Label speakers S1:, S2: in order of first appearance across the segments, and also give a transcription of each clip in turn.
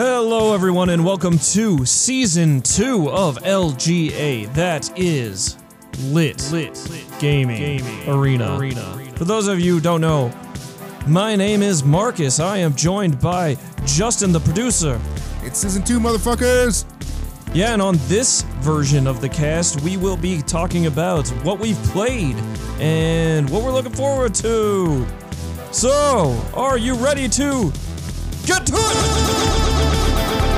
S1: Hello, everyone, and welcome to season two of LGA. That is Lit, Lit, Gaming, Gaming Arena. Arena. For those of you who don't know, my name is Marcus. I am joined by Justin, the producer.
S2: It's season two, motherfuckers!
S1: Yeah, and on this version of the cast, we will be talking about what we've played and what we're looking forward to. So, are you ready to get to it?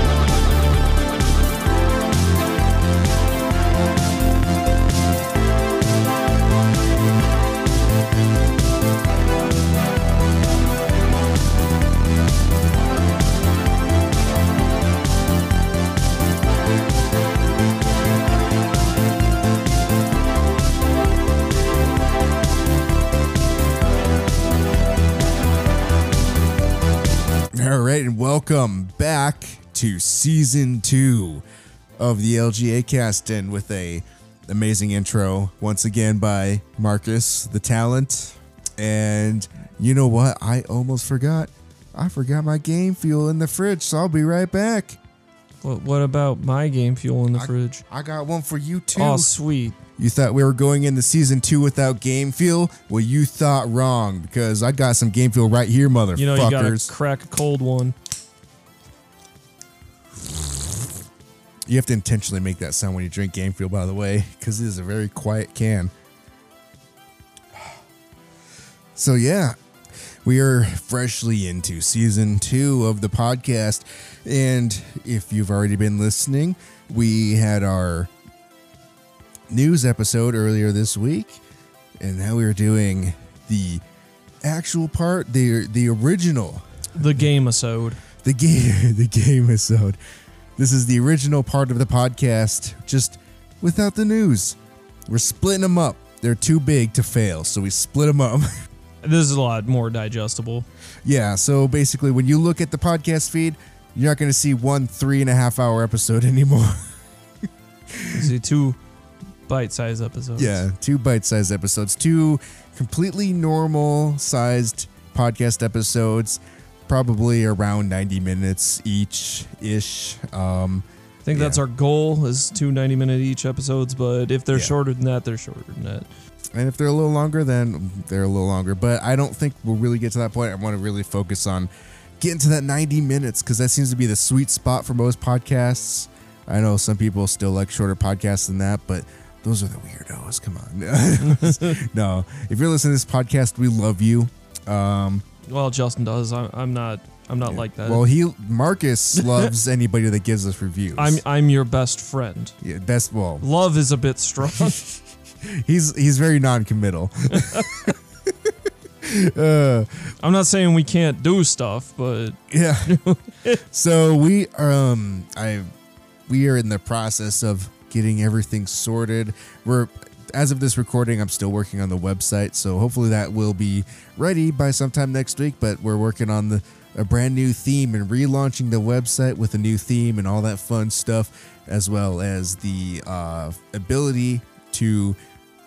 S2: Right, and welcome back to season two of the LGA cast, and with a amazing intro once again by Marcus, the talent. And you know what? I almost forgot. I forgot my game fuel in the fridge, so I'll be right back.
S1: What, what about my game fuel in the
S2: I-
S1: fridge?
S2: I got one for you too.
S1: Oh, sweet.
S2: You thought we were going into season two without game fuel? Well, you thought wrong because I got some game fuel right here, motherfuckers.
S1: You know, you gotta crack a cold one.
S2: You have to intentionally make that sound when you drink Game Fuel, by the way, because it is a very quiet can. So, yeah, we are freshly into season two of the podcast. And if you've already been listening, we had our news episode earlier this week. And now we're doing the actual part, the, the original
S1: The game episode.
S2: the game the game episode. This is the original part of the podcast, just without the news. We're splitting them up. They're too big to fail, so we split them up.
S1: This is a lot more digestible.
S2: yeah, so basically, when you look at the podcast feed, you're not going to see one three and a half hour episode anymore.
S1: See two bite-sized episodes.
S2: yeah, two bite sized episodes, two completely normal sized podcast episodes, probably around 90 minutes each ish. Um,
S1: I think that's our goal is two 90-minute each episodes, but if they're
S2: Yeah.
S1: shorter than that, they're shorter than that.
S2: And if they're a little longer, then they're a little longer. But I don't think we'll really get to that point. I want to really focus on getting to that 90 minutes because that seems to be the sweet spot for most podcasts. I know some people still like shorter podcasts than that, but those are the weirdos. Come on. no, if you're listening to this podcast, we love you. Um,
S1: Well, Justin does. I'm, I'm not. I'm not like that.
S2: well, he Marcus loves anybody that gives us reviews.
S1: I'm I'm your best friend.
S2: yeah, best. Well,
S1: Love is a bit strong.
S2: he's he's very non-committal. uh,
S1: I'm not saying we can't do stuff, but
S2: Yeah. so we um I we are in the process of getting everything sorted. We're as of this recording, I'm still working on the website, so hopefully that will be ready by sometime next week. But we're working on the a brand new theme and relaunching the website with a new theme and all that fun stuff, as well as the uh, ability to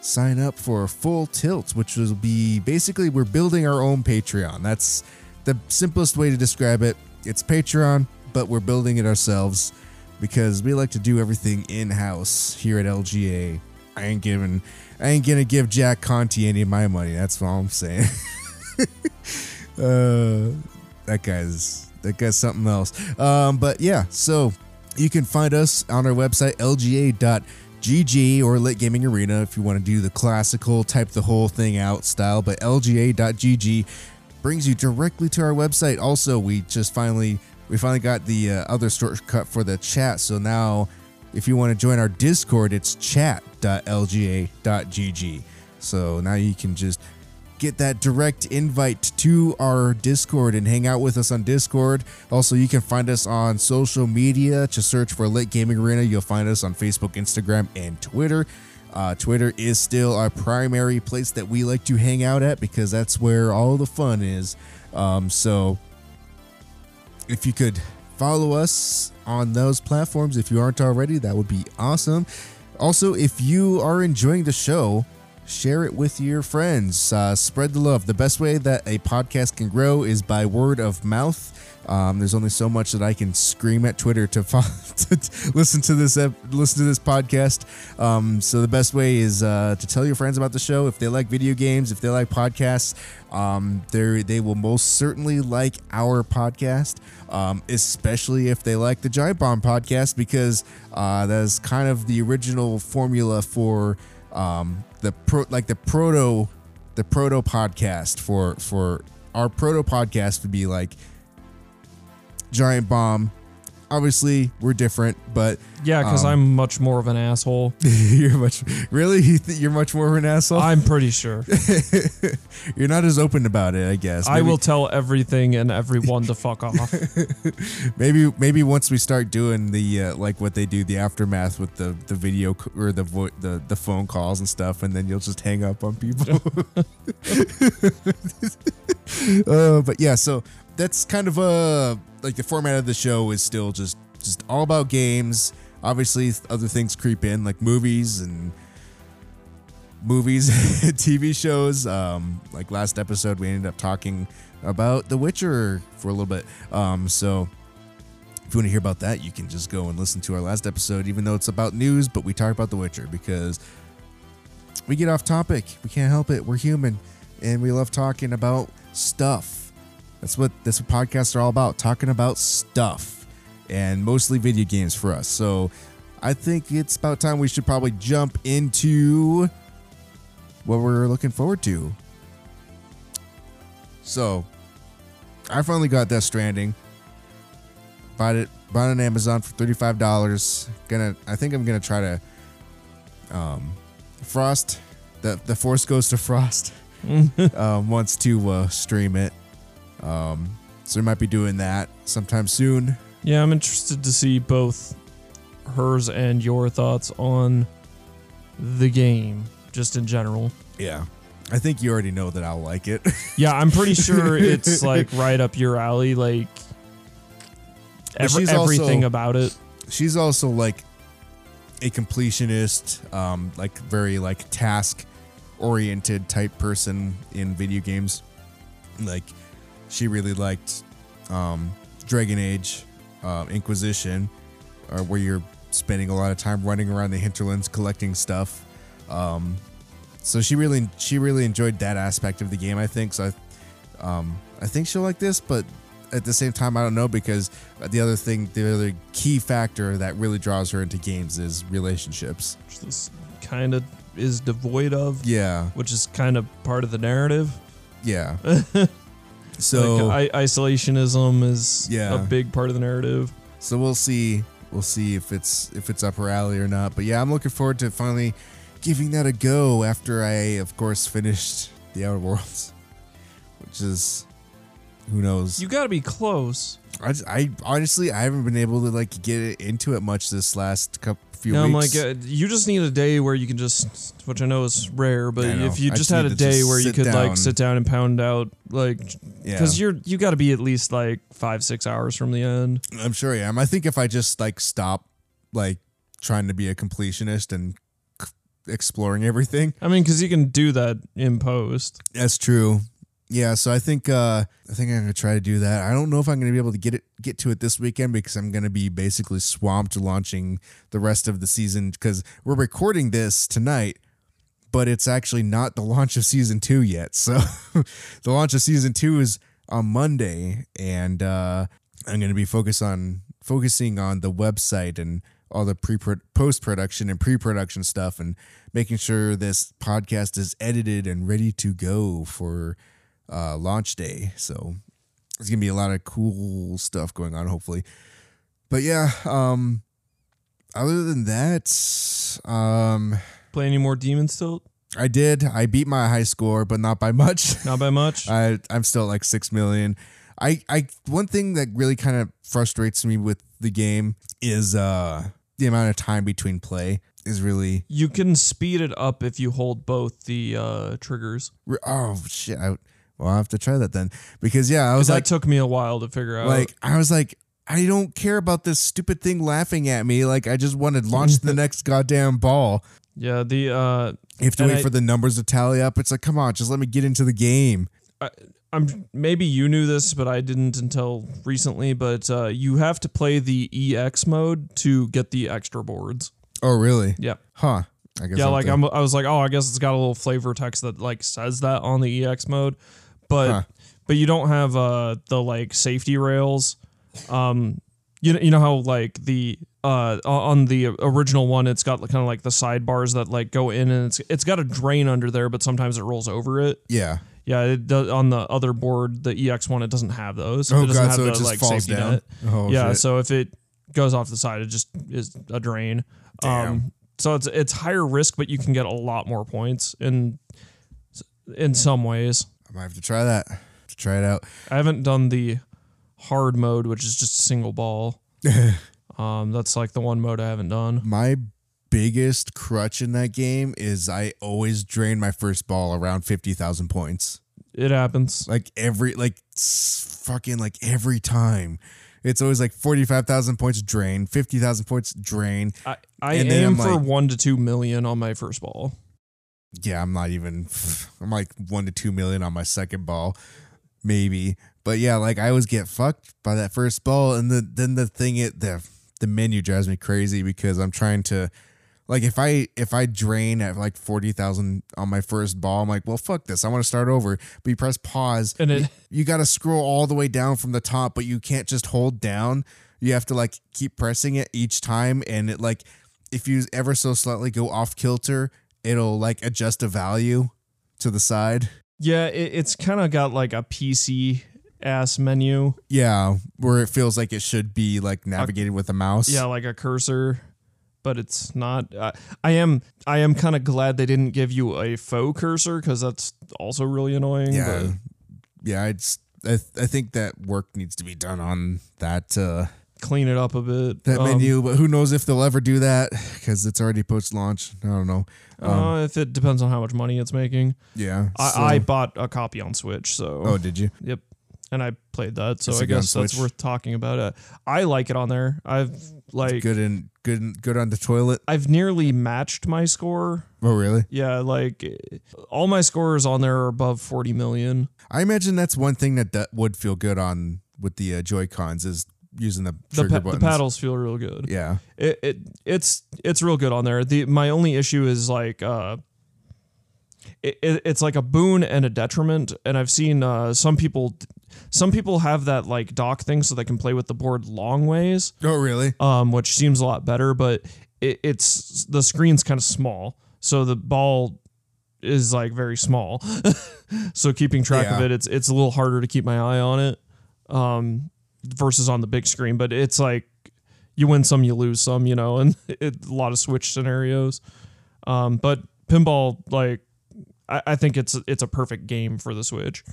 S2: sign up for a full tilt, which will be basically we're building our own Patreon. That's the simplest way to describe it. It's Patreon, but we're building it ourselves because we like to do everything in house here at LGA. I ain't giving, I ain't gonna give Jack Conte any of my money. That's all I'm saying. uh, that guy's that guy's something else. Um, but yeah, so you can find us on our website lga.gg or Lit Gaming Arena if you want to do the classical type the whole thing out style. But lga.gg brings you directly to our website. Also, we just finally we finally got the uh, other shortcut for the chat. So now, if you want to join our Discord, it's chat.lga.gg. So now you can just get that direct invite to our Discord and hang out with us on Discord. Also, you can find us on social media. To search for Lit Gaming Arena, you'll find us on Facebook, Instagram, and Twitter. Uh, Twitter is still our primary place that we like to hang out at because that's where all the fun is. Um, so, if you could follow us on those platforms, if you aren't already, that would be awesome. Also, if you are enjoying the show, share it with your friends. Uh, spread the love. The best way that a podcast can grow is by word of mouth. Um, there's only so much that I can scream at Twitter to, to listen to this listen to this podcast. Um, so the best way is uh, to tell your friends about the show. If they like video games, if they like podcasts, um, they they will most certainly like our podcast. Um, especially if they like the Giant Bomb podcast because uh, that is kind of the original formula for um, the pro like the proto the proto podcast for for our proto podcast would be like giant bomb obviously we're different but
S1: Yeah, because
S2: Um,
S1: I'm much more of an asshole.
S2: you're much really You you're much more of an asshole
S1: I'm pretty sure.
S2: you're not as open about it i guess
S1: I will tell everything and everyone to fuck off.
S2: maybe maybe once we start doing the uh, like what they do the aftermath with the the video or the vo- the the phone calls and stuff and then you'll just hang up on people uh, but yeah so that's kind of uh like the format of the show is still just just all about games obviously other things creep in like movies and movies tv shows um like last episode we ended up talking about the witcher for a little bit um so if you want to hear about that, you can just go and listen to our last episode, even though it's about news, but we talk about The Witcher because we get off topic. We can't help it. We're human and we love talking about stuff. That's what that's what podcasts are all about, talking about stuff. And mostly video games for us. So I think it's about time we should probably jump into what we're looking forward to. So I finally got Death Stranding bought it bought it on Amazon for thirty five dollars. Gonna I think I'm gonna try to um Frost the the Force Goes to Frost um, wants to uh, stream it. Um, so we might be doing that sometime soon.
S1: Yeah, I'm interested to see both hers and your thoughts on the game, just in general.
S2: Yeah. I think you already know that I'll like it.
S1: Yeah, I'm pretty sure it's like right up your alley. Like
S2: But
S1: every,
S2: she's also-
S1: everything about it.
S2: She's also like a completionist, um, like very like task oriented type person in video games. Like she really liked um, Dragon Age, uh, Inquisition, uh, where you're spending a lot of time running around the hinterlands collecting stuff. Um, so she really she really enjoyed that aspect of the game. I think so. I, um, I think she'll like this, but at the same time, I don't know because the other thing, the other key factor that really draws her into games is relationships.
S1: Which this kind of is devoid of,
S2: Yeah,
S1: which is kind of part of the narrative.
S2: yeah. so
S1: like, I- isolationism is
S2: Yeah.
S1: a big part of the narrative.
S2: so we'll see we'll see if it's if it's up her alley or not. But yeah, I'm looking forward to finally giving that a go after I, of course, finished the Outer Worlds, which is who knows.
S1: You got to be close.
S2: I, I honestly I haven't been able to like get into it much this last couple few
S1: I'm
S2: weeks.
S1: like, uh, you just need a day where you can just, which I know is rare, but
S2: I know.
S1: if you
S2: I
S1: just
S2: just
S1: had
S2: need
S1: a
S2: to
S1: day
S2: just
S1: where you
S2: sit
S1: could
S2: down.
S1: like sit down and pound out, like,
S2: yeah,
S1: because you're you got to be at least like five six hours from the end.
S2: I'm sure I am. I think if I just like stop like trying to be a completionist and c- exploring everything,
S1: I mean, because you can do that in post.
S2: that's true. Yeah, so I think uh I think I'm gonna try to do that. I don't know if I'm gonna be able to get it get to it this weekend because I'm gonna be basically swamped launching the rest of the season because we're recording this tonight, but it's actually not the launch of season two yet. So the launch of season two is on Monday, and uh I'm gonna be focused on focusing on the website and all the pre post production and pre production stuff and making sure this podcast is edited and ready to go for uh, launch day. So there's gonna be a lot of cool stuff going on, hopefully. But yeah, um, other than that, um,
S1: Play any more Demon's Tilt?
S2: I did. I beat my high score, but not by much.
S1: Not by much.
S2: I I'm still at like six million. I I one thing that really kind of frustrates me with the game is uh the amount of time between play is really
S1: you can speed it up if you hold both the uh, triggers.
S2: oh shit. I, well, I have to try that then because yeah, I was
S1: that
S2: like
S1: took me a while to figure out.
S2: like I was like I don't care about this stupid thing laughing at me. Like I just want to launch the next goddamn ball.
S1: Yeah, the uh,
S2: You have to wait
S1: I-
S2: for the numbers to tally up. It's like, come on, just let me get into the game.
S1: I, I'm maybe you knew this, but I didn't until recently. But uh, you have to play the EX mode to get the extra boards.
S2: Oh, really?
S1: Yeah,
S2: Huh. I guess
S1: yeah.
S2: I'll
S1: Like I'm, I was like, oh, I guess it's got a little flavor text that like says that on the EX mode, but
S2: Huh.
S1: but you don't have uh the like safety rails. Um, you know, you know how like the uh on the original one, it's got kind of like the sidebars that like go in, and it's it's got a drain under there, but sometimes it rolls over it.
S2: yeah.
S1: Yeah, it does, on the other board, the EX one, it doesn't have those.
S2: Oh,
S1: it doesn't
S2: God,
S1: have
S2: so it just
S1: like
S2: falls
S1: safety
S2: down?
S1: net.
S2: Oh,
S1: yeah,
S2: shit.
S1: so if it goes off the side, it just is a drain.
S2: Damn.
S1: Um, so it's it's higher risk, but you can get a lot more points in in some ways.
S2: I might have to try that. To try it out.
S1: I haven't done the hard mode, which is just a single ball. um, that's like the one mode I haven't done.
S2: My biggest crutch in that game is I always drain my first ball around 50,000 points.
S1: It happens.
S2: Like every, like fucking like every time. It's always like 45,000 points drain, 50,000 points drain.
S1: I, I aim
S2: I'm
S1: for
S2: like-
S1: one to two million on my first ball.
S2: Yeah, I'm not even, I'm like one to two million on my second ball, maybe. But yeah, like I always get fucked by that first ball. And the, then the thing, it, the, the menu drives me crazy because I'm trying to, like if I if I drain at like forty thousand on my first ball, I'm like, well, fuck this. I want to start over. But you press pause,
S1: And it-
S2: you, you got to scroll all the way down from the top, but you can't just hold down. You have to like keep pressing it each time, and it like if you ever so slightly go off kilter, it'll like adjust a value to the side.
S1: Yeah, it, it's kind of got like a PC ass menu.
S2: Yeah, where it feels like it should be like navigated with a mouse.
S1: Yeah, like a cursor, but it's not. Uh, I am I am kind of glad they didn't give you a faux cursor because that's also really annoying.
S2: yeah,
S1: but-
S2: yeah. It's I, I think that work needs to be done on that. uh
S1: clean it up a bit.
S2: that
S1: Um,
S2: menu, but who knows if they'll ever do that because it's already post launch. I don't know. Um,
S1: uh, if it depends on how much money it's making.
S2: yeah.
S1: I,
S2: so-
S1: I bought a copy on Switch, so
S2: oh, did you?
S1: yep, and I played that, so
S2: Is
S1: I
S2: it good on
S1: guess that's worth talking about. It. I like it on there. I've like
S2: Good and good, and- good on the toilet.
S1: I've nearly matched my score.
S2: Oh, really?
S1: Yeah, like all my scores on there are above forty million.
S2: I imagine that's one thing that, that would feel good on with the uh, Joy Cons is using the
S1: The, pa- the paddles feel real good.
S2: Yeah.
S1: it, it it's it's real good on there. The my only issue is like uh it, it, it's like a boon and a detriment and I've seen uh some people some people have that like dock thing so they can play with the board long ways
S2: Oh, really?
S1: um which seems a lot better but it, it's the screen's kind of small so the ball is like very small so keeping track of it it's it's a little harder to keep my eye on it um versus on the big screen but it's like you win some you lose some you know and it, a lot of switch scenarios um but pinball like I, I think it's it's a perfect game for the switch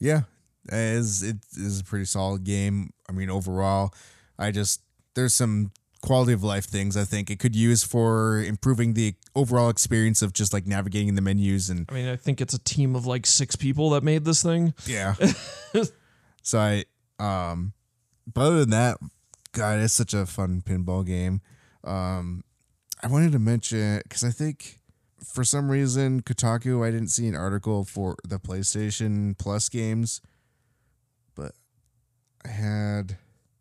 S2: Yeah. It is, it is a pretty solid game. I mean, overall, I just, there's some quality of life things I think it could use for improving the overall experience of just like navigating the menus and
S1: i mean i think it's a team of like six people that made this thing
S2: Yeah. so I um but other than that, God, it's such a fun pinball game. Um I wanted to mention because I think for some reason Kotaku I didn't see an article for the PlayStation Plus games, but I had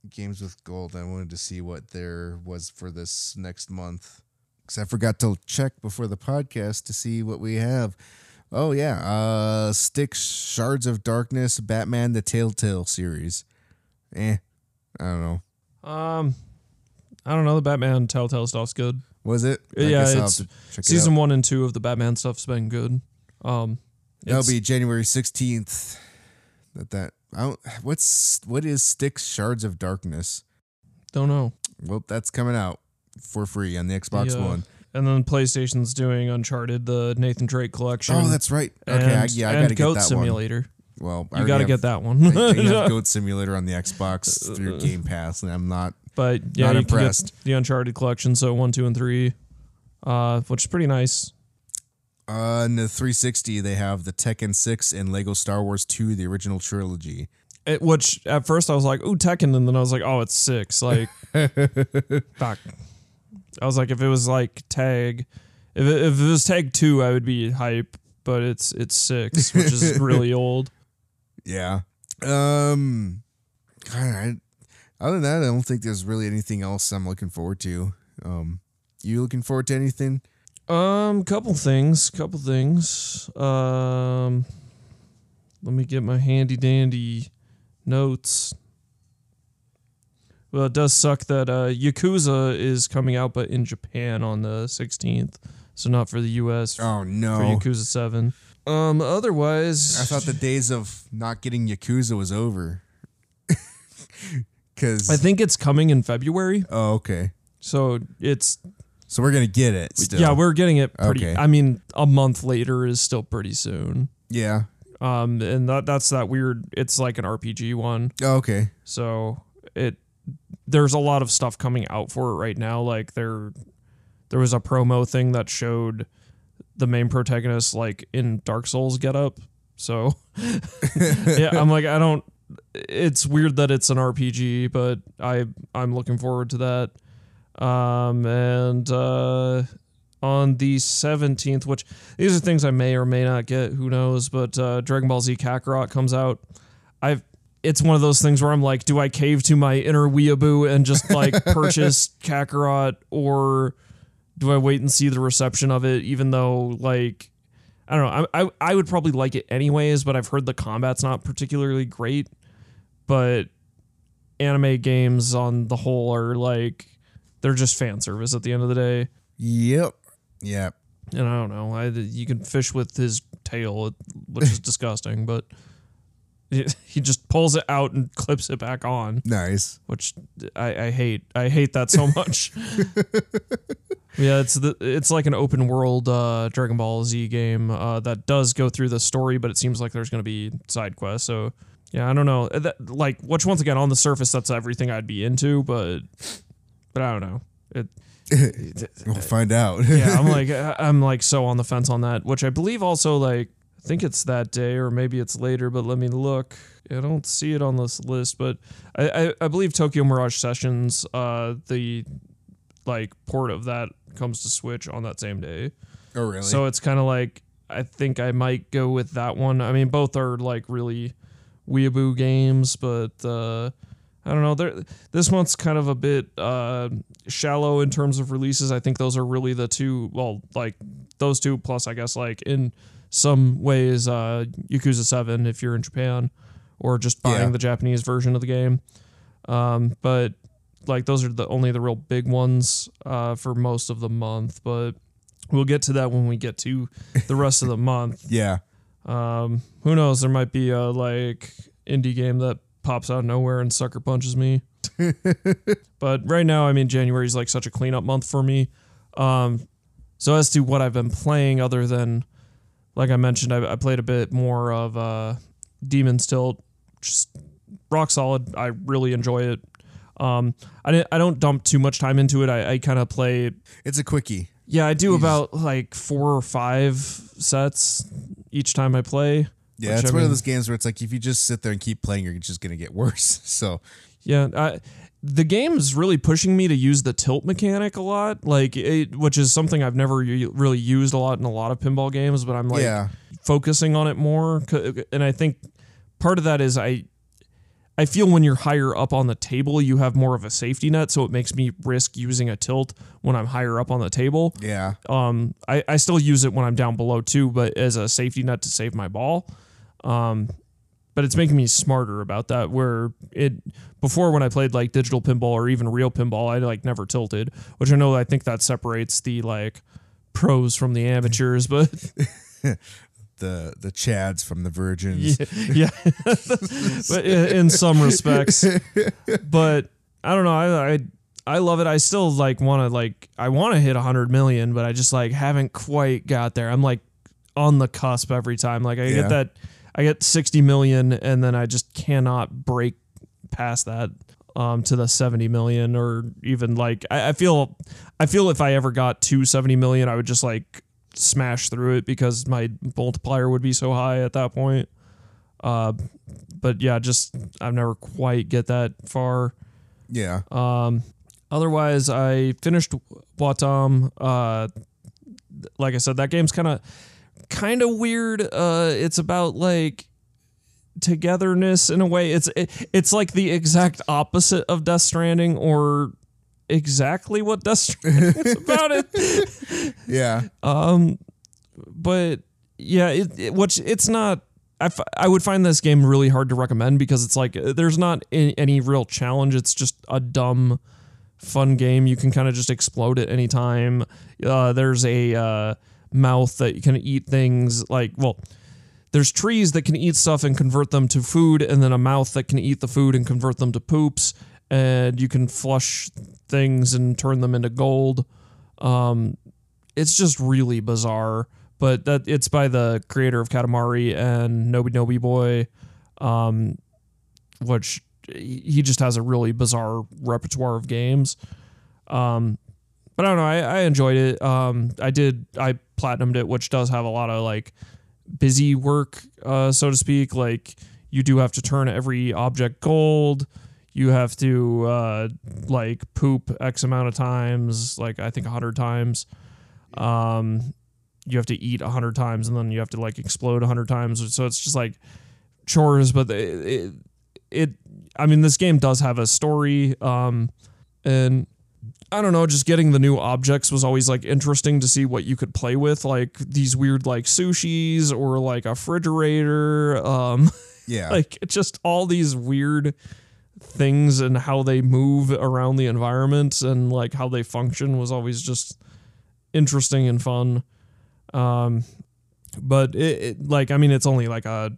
S2: games with gold. I wanted to see what there was for this next month because I forgot to check before the podcast to see what we have. Oh yeah, uh, Styx Shards of Darkness, Batman the Telltale series. Eh, I don't know.
S1: um i don't know the batman telltale stuff's good
S2: Was it?
S1: Yeah, it's
S2: check it
S1: season one and two of the batman stuff's been good um
S2: That'll be January sixteenth. That that I don't, what's what is Styx Shards of Darkness?
S1: don't know
S2: Well, that's coming out for free on the Xbox
S1: The, uh,
S2: One.
S1: And then PlayStation's doing Uncharted, the Nathan Drake collection.
S2: Oh, that's right. Okay,
S1: and,
S2: I, yeah, I gotta get
S1: Goat
S2: that
S1: Simulator.
S2: one. Well, I
S1: You got to get that one.
S2: I, I have Goat Simulator on the Xbox through Game Pass, and I'm not.
S1: but yeah,
S2: Not
S1: you can
S2: impressed.
S1: get the Uncharted collection, so one, two, and three, uh, which is pretty nice.
S2: Uh, in the 360, they have the Tekken 6 and Lego Star Wars 2, the original trilogy.
S1: It, which at first I was like, "Ooh, Tekken," and then I was like, "Oh, it's six. Like, fuck. I was like, if it was like Tag, If it, if it was Tag Two, I would be hype, but it's it's six, which is really old.
S2: Yeah. Um. God, I, other than that, I don't think there's really anything else I'm looking forward to. Um, you looking forward to anything?
S1: Um, couple things, couple things. Um, let me get my handy dandy notes. Well, it does suck that uh, Yakuza is coming out, but in Japan on the 16th, so not for the U.S.
S2: Oh no, for!
S1: Yakuza 7. Um, otherwise,
S2: I thought the days of not getting Yakuza was over. Because
S1: I think it's coming in February,
S2: oh okay,
S1: so it's
S2: so we're gonna get it. Still.
S1: yeah, we're getting it pretty.
S2: Okay.
S1: I mean, a month later is still pretty soon.
S2: yeah.
S1: Um, and that that's that weird. It's like an RPG one,
S2: Oh, okay.
S1: so it there's a lot of stuff coming out for it right now. Like there there was a promo thing that showed the main protagonist like in Dark Souls get up. So yeah, I'm like I don't. It's weird that it's an RPG, but I I'm looking forward to that. Um, and uh, on the 17th, which these are things I may or may not get, who knows? But uh, Dragon Ball Z Kakarot comes out. I've it's one of those things where I'm like, do I cave to my inner weeaboo and just like purchase Kakarot, or do I wait and see the reception of it? Even though like I don't know, I, I I would probably like it anyways, but I've heard the combat's not particularly great. But anime games on the whole are like they're just fan service at the end of the day.
S2: Yep. Yep.
S1: And I don't know. I you can fish with his tail, which is disgusting, but he just pulls it out and clips it back on,
S2: Nice.
S1: which I, I hate. I hate that so much. yeah, it's the it's like an open world uh, Dragon Ball Z game uh, that does go through the story, but it seems like there's going to be side quests. So yeah, I don't know. That, like, which once again on the surface, that's everything I'd be into, but but I don't know. It
S2: We'll find out.
S1: yeah, I'm like I'm like so on the fence on that, which I believe also like I think it's that day or maybe it's later, but let me look. I don't see it on this list, but I I, I believe Tokyo Mirage Sessions, uh, the like port of that comes to Switch on that same day.
S2: oh really?
S1: So it's kind of like I think I might go with that one. I mean, both are like really weeaboo games, but uh, I don't know. They're, this month's kind of a bit uh, shallow in terms of releases. I think those are really the two. Well, like those two plus, I guess, like in some ways, uh, Yakuza Seven if you're in Japan, or just buying
S2: Yeah.
S1: the Japanese version of the game. Um, but like those are the only the real big ones uh, for most of the month. But we'll get to that when we get to the rest of the month.
S2: yeah.
S1: Um, who knows? There might be a like indie game that pops out of nowhere and sucker punches me. but right now, I mean, January is like such a cleanup month for me. Um, so as to what I've been playing, other than like I mentioned, I, I played a bit more of uh, Demon's Tilt, just rock solid. I really enjoy it. Um, I didn't, I don't dump too much time into it. I, I kind of play
S2: It's a quickie.
S1: yeah, I do
S2: You
S1: about like four or five sets each time I play.
S2: Yeah, it's
S1: I
S2: one of those games where it's like if you just sit there and keep playing, you're just gonna get worse. So
S1: Yeah, I, the game's really pushing me to use the tilt mechanic a lot, like it, which is something I've never really used a lot in a lot of pinball games. But I'm like
S2: yeah,
S1: focusing on it more, and I think part of that is I. I feel when you're higher up on the table, you have more of a safety net, so it makes me risk using a tilt when I'm higher up on the table.
S2: yeah,
S1: Um, I, I still use it when I'm down below too, but as a safety net to save my ball. Um, but it's making me smarter about that. Where it before when I played like digital pinball or even real pinball, I like never tilted, which I know I think that separates the like pros from the amateurs. But
S2: the the Chads from the Virgins.
S1: yeah, yeah. but in, in some respects, but I don't know. I I, I love it. I still like want to like I want to hit hundred million, but I just like haven't quite got there. I'm like on the cusp every time. Like I
S2: Yeah.
S1: get that, I get sixty million, and then I just cannot break past that. Um, to the 70 million or even like I, I feel I feel if I ever got to 70 million I would just like smash through it because my multiplier would be so high at that point. Uh, but yeah, just I've never quite get that far.
S2: Yeah,
S1: Um, otherwise, I finished Wattam. Uh, like I said, that game's kind of kind of weird. Uh, it's about like togetherness in a way. It's it, it's like the exact opposite of Death Stranding, or exactly what Death Stranding is about. It,
S2: Yeah.
S1: um, but yeah, it, it which it's not. I, f- I would find this game really hard to recommend because it's like there's not any real challenge. It's just a dumb, fun game. You can kind of just explode at any time. Uh, there's a uh, mouth that you can eat things like well. There's trees that can eat stuff and convert them to food, and then a mouth that can eat the food and convert them to poops. And you can flush things and turn them into gold. Um, it's just really bizarre. But that it's by the creator of Katamari and Noby Noby Boy, um, which he just has a really bizarre repertoire of games. Um, but I don't know. I, I enjoyed it. Um, I did. I platinumed it, which does have a lot of like busy work, uh, so to speak. Like you do have to turn every object gold. You have to uh, like poop X amount of times, like I think hundred times. Um, you have to eat hundred times, and then you have to like explode hundred times. So it's just like chores, but it, it, it I mean, this game does have a story. Um, and I don't know, just getting the new objects was always like interesting to see what you could play with, like these weird like sushis or like a refrigerator. Um,
S2: Yeah.
S1: like just all these weird things and how they move around the environment and like how they function was always just interesting and fun. Um, but it, it like I mean it's only like a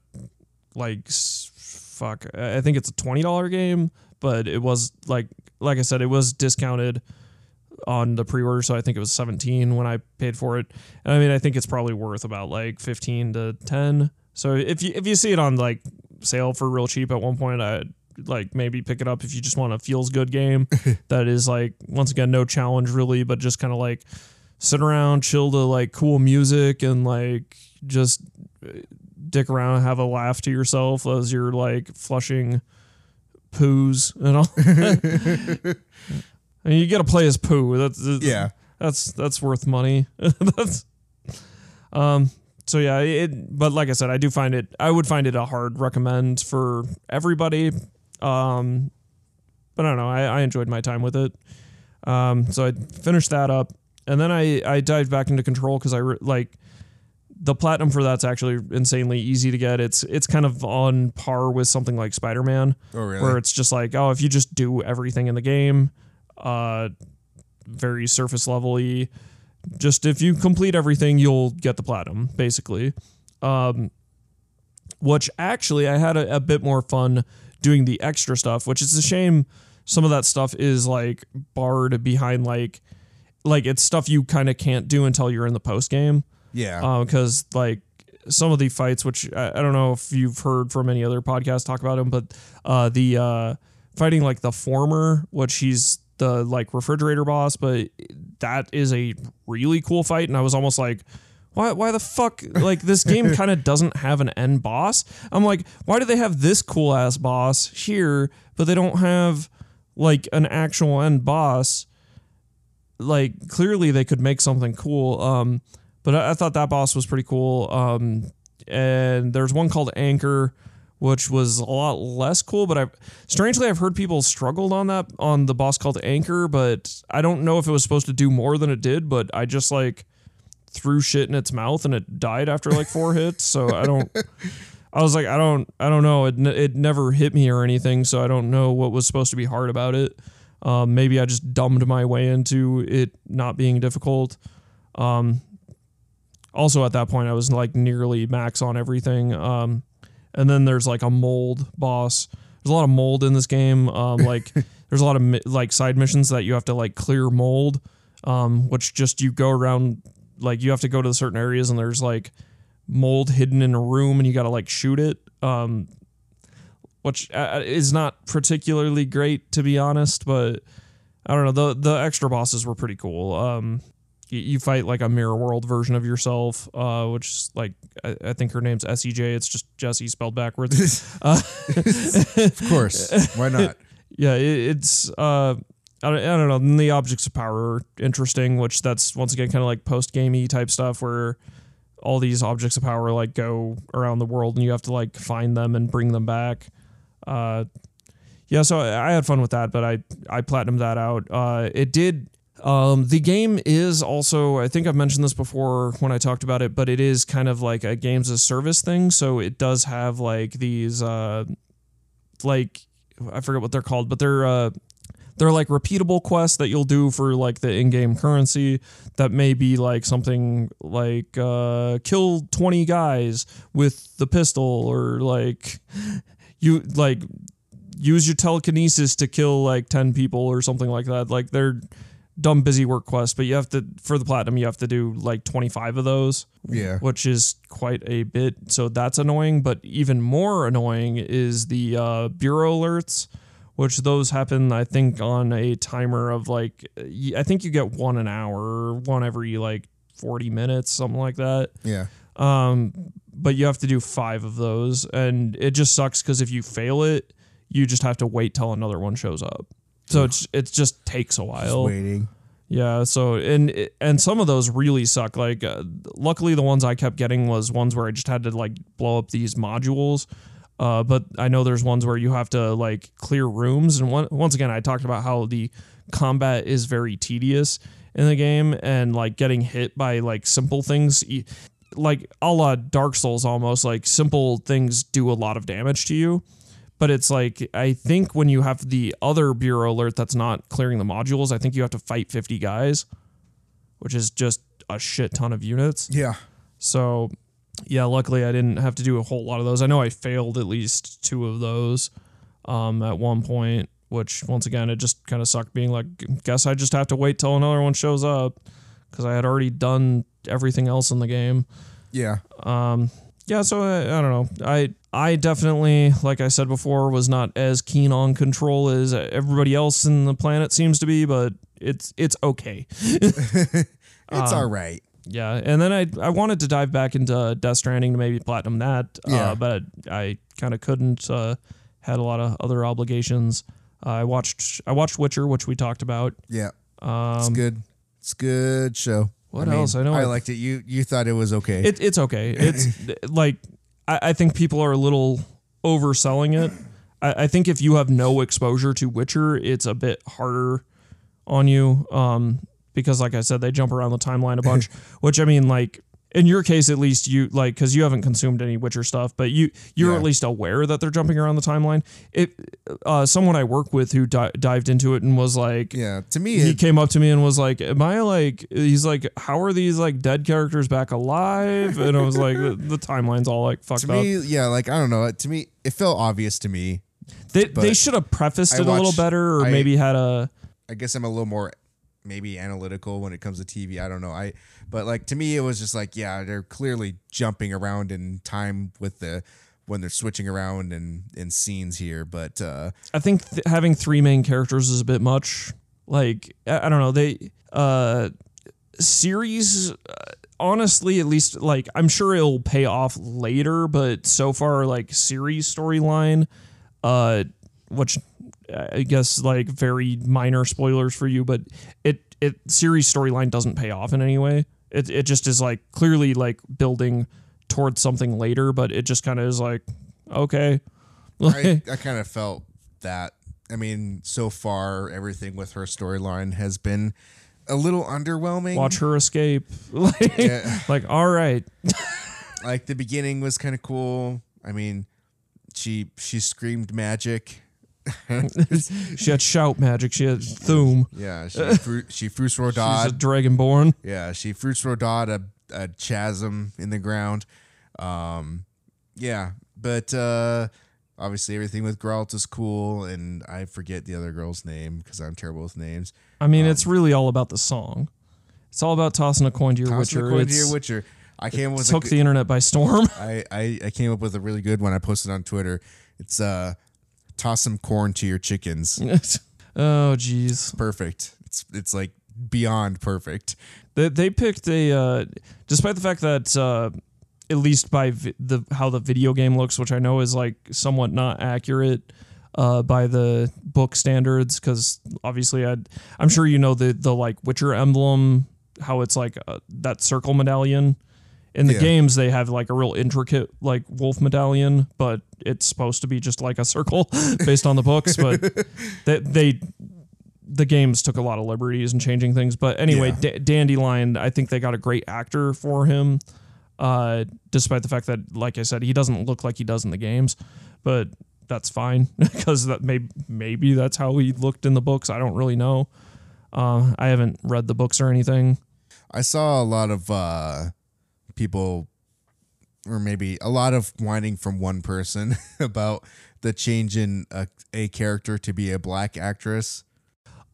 S1: like fuck I I think it's a twenty dollar game, but it was like like I said it was discounted on the pre-order, so I think it was seventeen when I paid for it. And I mean I think it's probably worth about like fifteen to ten. So if you if you see it on like sale for real cheap at one point, I like maybe pick it up if you just want a feels good game that is like once again no challenge really, but just kind of like sit around, chill to like cool music and like just uh, dick around and have a laugh to yourself as you're like flushing poos and all. and you get to play as poo. That's
S2: yeah.
S1: that's that's worth money. that's um so yeah, it but like I said, I do find it I would find it a hard recommend for everybody. Um but I don't know, I, I enjoyed my time with it. Um so I finished that up and then I I dived back into control cuz I re- like the platinum for that's actually insanely easy to get. It's it's kind of on par with something like Spider-Man
S2: Oh, really?
S1: where it's just like, oh, if you just do everything in the game, uh, very surface level-y, just if you complete everything, you'll get the platinum, basically. Um, which actually, I had a, a bit more fun doing the extra stuff, which is a shame. Some of that stuff is like barred behind like, like it's stuff you kind of can't do until you're in the post game
S2: yeah.
S1: because like some of the fights, which I, I don't know if you've heard from any other podcast talk about him, but uh, the uh, fighting like the former, which he's the like refrigerator boss, but that is a really cool fight, and I was almost like. Why, why the fuck like this game kind of doesn't have an end boss i'm like why do they have this cool ass boss here but they don't have like an actual end boss like clearly they could make something cool um but I, I thought that boss was pretty cool. Um, and there's one called Anchor, which was a lot less cool. But I've strangely I've heard people struggled on that on the boss called Anchor, but I don't know if it was supposed to do more than it did. But I just like threw shit in its mouth and it died after like four hits. So I don't. I was like, I don't, I don't know. It it never hit me or anything, so I don't know what was supposed to be hard about it. Um, maybe I just dumbed my way into it not being difficult. Um, also at that point I was like nearly max on everything. Um, and then there's like a mold boss. There's a lot of mold in this game. Um, like there's a lot of mi- like side missions that you have to like clear mold, um, which just you go around like you have to go to certain areas and there's like mold hidden in a room and you got to like shoot it. Um, which uh, is not particularly great to be honest, but I don't know. The the extra bosses were pretty cool. Um, you, fight like a mirror world version of yourself, uh, which is like I, I think her name's SEJ. It's just Jesse spelled backwards. uh,
S2: of course. Why not?
S1: yeah, it, it's uh, I don't, I don't know. Then the objects of power are interesting, which that's once again kind of like post gamey type stuff where all these objects of power like go around the world and you have to like find them and bring them back. Uh, yeah, so I I had fun with that, but I I platinum that out. Uh, it did. Um, the game is also I think I've mentioned this before when I talked about it, but it is kind of like a games as service thing. So it does have like these uh, like I forget what they're called, but they're uh, they're like repeatable quests that you'll do for like the in-game currency that may be like something like uh, kill 20 guys with the pistol or like you like use your telekinesis to kill like 10 people or something like that like they're dumb busy work quests but you have to for the platinum you have to do like 25 of those
S2: Yeah.
S1: which is quite a bit. So that's annoying. But even more annoying is the uh, bureau alerts, which those happen, I think, on a timer of like, I think you get one an hour, one every like 40 minutes, something like that.
S2: Yeah.
S1: Um, but you have to do five of those. And it just sucks because if you fail it, you just have to wait till another one shows up. So it's it just takes a
S2: Just
S1: while.
S2: waiting.
S1: Yeah, so and and some of those really suck. Like, uh, luckily the ones I kept getting was ones where I just had to like blow up these modules. Uh, but I know there's ones where you have to like clear rooms, and one, once again, I talked about how the combat is very tedious in the game, and like getting hit by like simple things, like a la Dark Souls, almost like simple things do a lot of damage to you but it's like I think when you have the other bureau alert that's not clearing the modules, I think you have to fight 50 guys, which is just a shit ton of units.
S2: Yeah.
S1: So, yeah, luckily I didn't have to do a whole lot of those. I know I failed at least two of those um, at one point, which once again it just kind of sucked being like, guess I just have to wait till another one shows up because I had already done everything else in the game
S2: Yeah.
S1: um yeah so I, I don't know i i definitely like i said before was not as keen on control as everybody else in the planet seems to be but it's it's okay
S2: It's
S1: Um,
S2: all right.
S1: yeah and then i i wanted to dive back into death stranding to maybe platinum that
S2: Yeah.
S1: uh, but i kind of couldn't uh had a lot of other obligations uh, i watched i watched witcher which we talked about
S2: Yeah. it's
S1: um
S2: good. It's good show.
S1: what else? I know
S2: I
S1: I-
S2: liked it. You you thought it was okay.
S1: It, it's okay. It's like I, I think people are a little overselling it. I, I think if you have no exposure to Witcher, it's a bit harder on you. Um, because like I said, they jump around the timeline a bunch. which I mean, like in your case, at least you like because you haven't consumed any Witcher stuff, but you you're
S2: Yeah.
S1: at least aware that they're jumping around the timeline. It uh, someone I work with who di- dived into it and was like,
S2: yeah. To me,
S1: he
S2: it,
S1: came up to me and was like, "Am I like?" He's like, "How are these like dead characters back alive?" And I was like, "The, the timeline's all like fucked
S2: to
S1: up."
S2: me, yeah. Like I don't know. To me, it felt obvious to me.
S1: they they should have prefaced
S2: I
S1: it a little better, or
S2: I-
S1: maybe had a.
S2: I guess I'm a little more maybe analytical when it comes to TV. I don't know. I but like to me it was just like yeah, they're clearly jumping around in time with the when they're switching around and in scenes here, but uh
S1: I think th- having three main characters is a bit much. Like I, I don't know they uh Ciri's. Uh, honestly, at least like I'm sure it'll pay off later, but so far like Ciri's storyline, uh, which I guess like very minor spoilers for you, but it it Ciri's storyline doesn't pay off in any way. It it just is like clearly like building towards something later, but it just kind of is like okay.
S2: I, I kind of felt that. I mean, so far everything with her storyline has been a little underwhelming.
S1: watch her escape. like,
S2: Yeah.
S1: like, all right.
S2: Like the beginning was kind of cool. I mean, she she screamed magic.
S1: She had shout magic. She had Thu'um.
S2: Yeah, she fru- she fruits
S1: She's a dragonborn.
S2: Yeah, she fruits Rodad a, a chasm in the ground. Um, yeah, but uh, obviously everything with Geralt is cool, and I forget the other girl's name because I'm terrible with names.
S1: I mean, it's really all about the song. It's all about tossing a coin to your
S2: Toss the
S1: Witcher.
S2: coin to your Witcher. I came up with a
S1: took
S2: good-
S1: the internet by storm.
S2: I, I I came up with a really good one. I posted on Twitter. It's uh, toss some corn to your chickens.
S1: oh, jeez.
S2: Perfect. It's it's like beyond perfect.
S1: They, they picked a, uh, despite the fact that, uh, at least by vi- the how the video game looks, which I know is like somewhat not accurate. uh, by the book standards because obviously i I'm sure you know the the like Witcher emblem how it's like uh, that circle medallion. In the
S2: Yeah.
S1: games, they have like a real intricate like wolf medallion, but it's supposed to be just like a circle based on the books. But they, they the games took a lot of liberties and changing things. But anyway,
S2: Yeah.
S1: D- Dandelion, I think they got a great actor for him, uh, despite the fact that, like I said, he doesn't look like he does in the games. But that's fine because that may maybe that's how he looked in the books. I don't really know. Uh, I haven't read the books or anything.
S2: I saw a lot of uh, people, or maybe a lot of whining from one person about the change in a, a character to be a black actress.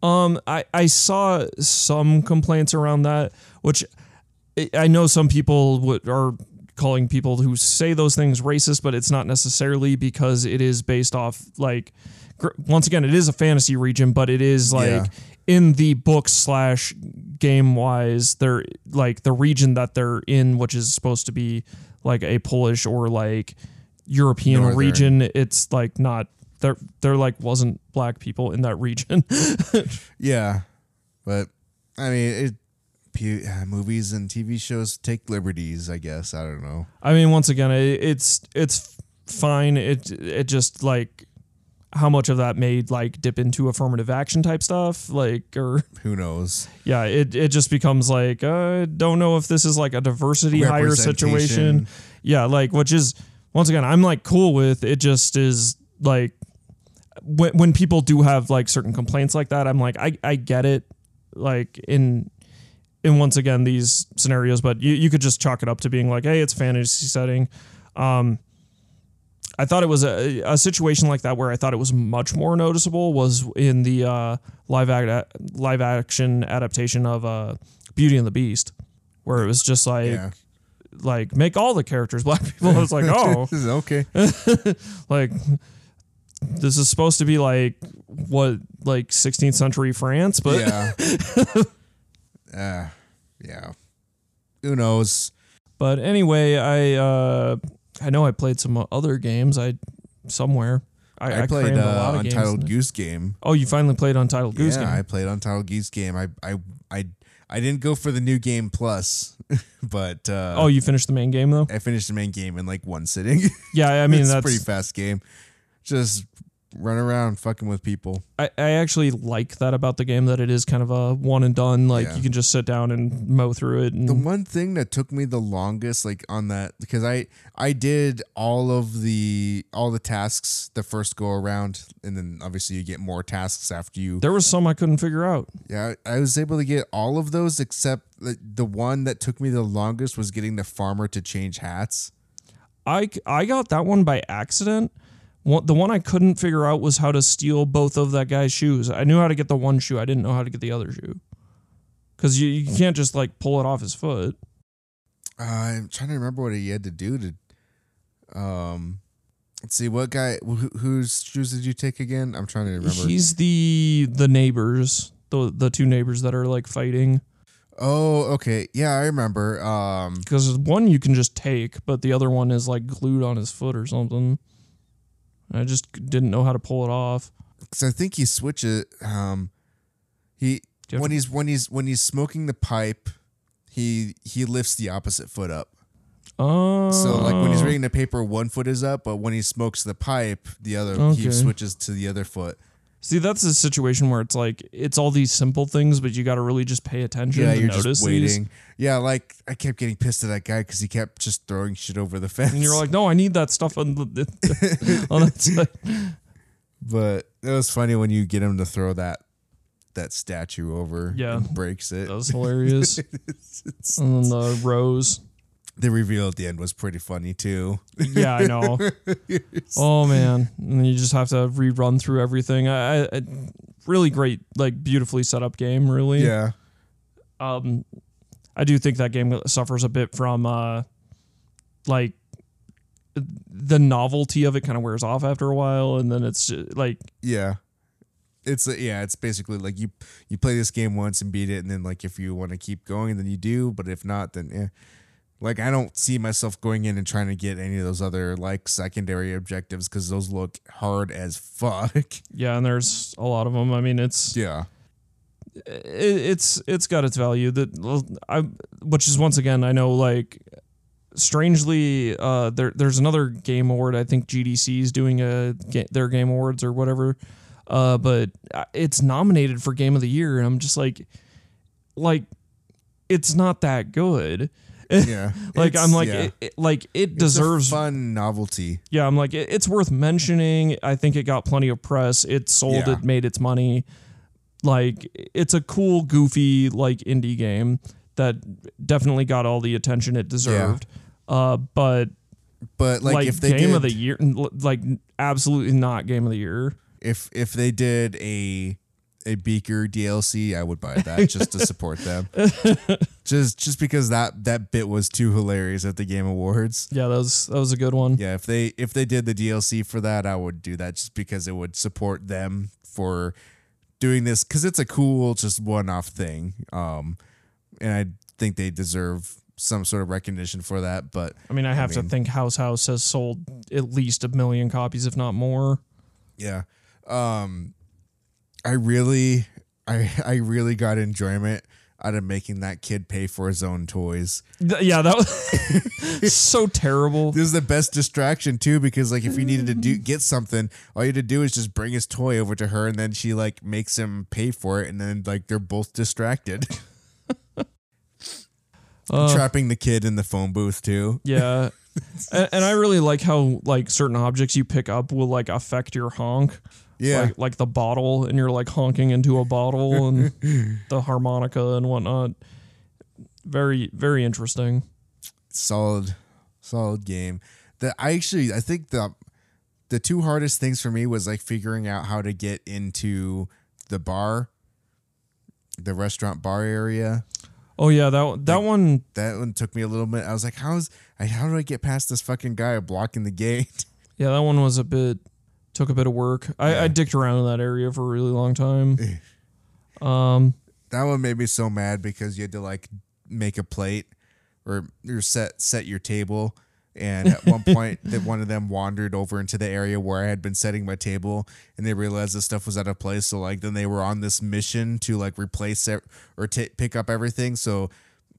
S1: Um, I I saw some complaints around that, which I- know some people would are calling people who say those things racist, but it's not necessarily because it is based off like once again it is a fantasy region, but it is like
S2: Yeah.
S1: In the book slash game wise they're like the region that they're in, which is supposed to be like a Polish or like European
S2: Northern.
S1: region. It's like not there. There like wasn't black people in that region.
S2: Yeah, but I mean, it, uh, movies and TV shows take liberties. I guess I don't know.
S1: I mean, once again, it, it's it's fine. It it just like how much of that made like dip into affirmative action type stuff, like or
S2: Who knows?
S1: yeah, it it just becomes like uh, don't know if this is like a diversity hire situation. Yeah, like which is once again, I'm like cool with it. Just is like when when people do have like certain complaints like that, I'm like I I get it. Like in in once again these scenarios, but you you could just chalk it up to being like, hey, it's fantasy setting. Um, I thought it was a, a situation like that where I thought it was much more noticeable was in the uh, live act, live action adaptation of uh, Beauty and the Beast, where it was just like
S2: Yeah.
S1: like make all the characters black people. I was like, oh,
S2: This is okay.
S1: like this is supposed to be like what like 16th century France, but
S2: yeah. uh, yeah. Who knows?
S1: but anyway, I uh I know I played some other games. I somewhere I,
S2: I, played
S1: crammed a
S2: uh,
S1: lot of games.
S2: Untitled Goose Game.
S1: Oh, you finally played Untitled Goose
S2: yeah,
S1: Game.
S2: I played Untitled Goose Game. I I I I didn't go for the new game plus, but uh,
S1: oh, you finished the main game though.
S2: I finished the main game in like one sitting.
S1: Yeah, I mean
S2: it's
S1: that's
S2: a pretty fast game. Just run around fucking with people.
S1: I, I actually like that about the game that it is kind of a one and done. Like
S2: Yeah.
S1: you can just sit down and mow through it. And
S2: The one thing that took me the longest, like on that, because I I did all of the all the tasks the first go around, and then obviously you get more tasks after you.
S1: there was some I couldn't figure out.
S2: Yeah, I was able to get all of those except the, the one that took me the longest was getting the farmer to change hats.
S1: I, I got that one by accident. The one I couldn't figure out was how to steal both of that guy's shoes. I knew how to get the one shoe. I didn't know how to get the other shoe. Because you, you can't just like pull it off his foot.
S2: Uh, I'm trying to remember what he had to do to. Um, let's see what guy who, whose shoes did you take again? I'm trying to remember.
S1: He's the the neighbors, the the two neighbors that are like fighting.
S2: oh, okay, yeah, I remember. Um,
S1: Because one you can just take, but the other one is like glued on his foot or something. I just didn't know how to pull it off.
S2: because I think he switches. Um, he
S1: Do you have
S2: when he's when he's when he's smoking the pipe, he he lifts the opposite foot up.
S1: Oh,
S2: So like when he's reading the paper, one foot is up, but when he smokes the pipe, the other he switches to the other foot.
S1: See, that's a situation where it's like it's all these simple things, but you got to really just pay attention
S2: Yeah, you're just
S1: these.
S2: waiting. Yeah, like I kept getting pissed at that guy because he kept just throwing shit over the fence.
S1: And you're like, no, I need that stuff on the on that side.
S2: but it was funny when you get him to throw that that statue over.
S1: Yeah.
S2: and breaks it.
S1: That was hilarious.
S2: It's-
S1: and then the rose.
S2: The reveal at the end was pretty funny too.
S1: Yeah, I know. oh man, and you just have to rerun through everything. I, I, really great, like beautifully set up game. Really.
S2: Yeah,
S1: um I do think that game suffers a bit from uh like the novelty of it kind of wears off after a while and then it's just, like
S2: yeah. It's uh, yeah, it's basically like you you play this game once and beat it, and then like if you want to keep going, then you do. But if not, then yeah, Like I don't see myself going in and trying to get any of those other like secondary objectives because those look hard as fuck.
S1: Yeah, and there's a lot of them. I mean, it's
S2: yeah.
S1: it, it's it's got its value that I which is once again I know like strangely uh there there's another game award I think GDC is doing a their game awards or whatever uh but uh, it's nominated for game of the year and I'm just like like it's not that good
S2: Yeah.
S1: like I'm like
S2: yeah.
S1: it, it- like it deserves
S2: fun novelty.
S1: yeah, I'm like, it, it's worth mentioning. I think it got plenty of press. It sold,
S2: Yeah.
S1: it made its money. Like, it's a cool, goofy, like indie game that definitely got all the attention it deserved. Uh, but
S2: But like,
S1: like,
S2: if they
S1: game
S2: did,
S1: of the year, like absolutely not game of the year.
S2: if if they did a a Beaker DLC, I would buy that just to support them. just just because that that bit was too hilarious at the Game Awards.
S1: Yeah, that was that was a good one.
S2: Yeah, if they if they did the DLC for that, I would do that just because it would support them for doing this because it's a cool just one off thing. Um, and I think they deserve some sort of recognition for that. But
S1: I mean, I have
S2: mean-
S1: to think House House has sold at least a million copies, if not more.
S2: yeah, um, I really I I really got enjoyment out of making that kid pay for his own toys.
S1: Th- yeah, that was so terrible.
S2: This is the best distraction too, because like if you needed to do get something, all you had to do is just bring his toy over to her, and then she like makes him pay for it, and then like they're both distracted.
S1: Uh,
S2: Trapping the kid in the phone booth too.
S1: Yeah. and, and I really like how like certain objects you pick up will like affect your honk.
S2: Yeah,
S1: Like like the bottle and you're like honking into a bottle and the harmonica and whatnot. Very, very interesting.
S2: solid, solid game. That I actually I think the the two hardest things for me was like figuring out how to get into the bar, the restaurant bar area.
S1: Oh yeah, that that one
S2: That one took me a little bit. I was like, how's I how do I get past this fucking guy blocking the gate?
S1: yeah, that one was a bit took a bit of work. I,
S2: Yeah.
S1: I dicked around in that area for a really long time. Um
S2: That one made me so mad because you had to like make a plate or or set set your table. And at one point, that one of them wandered over into the area where I had been setting my table, and they realized the stuff was out of place. So like, then they were on this mission to like replace it or ta pick up everything. So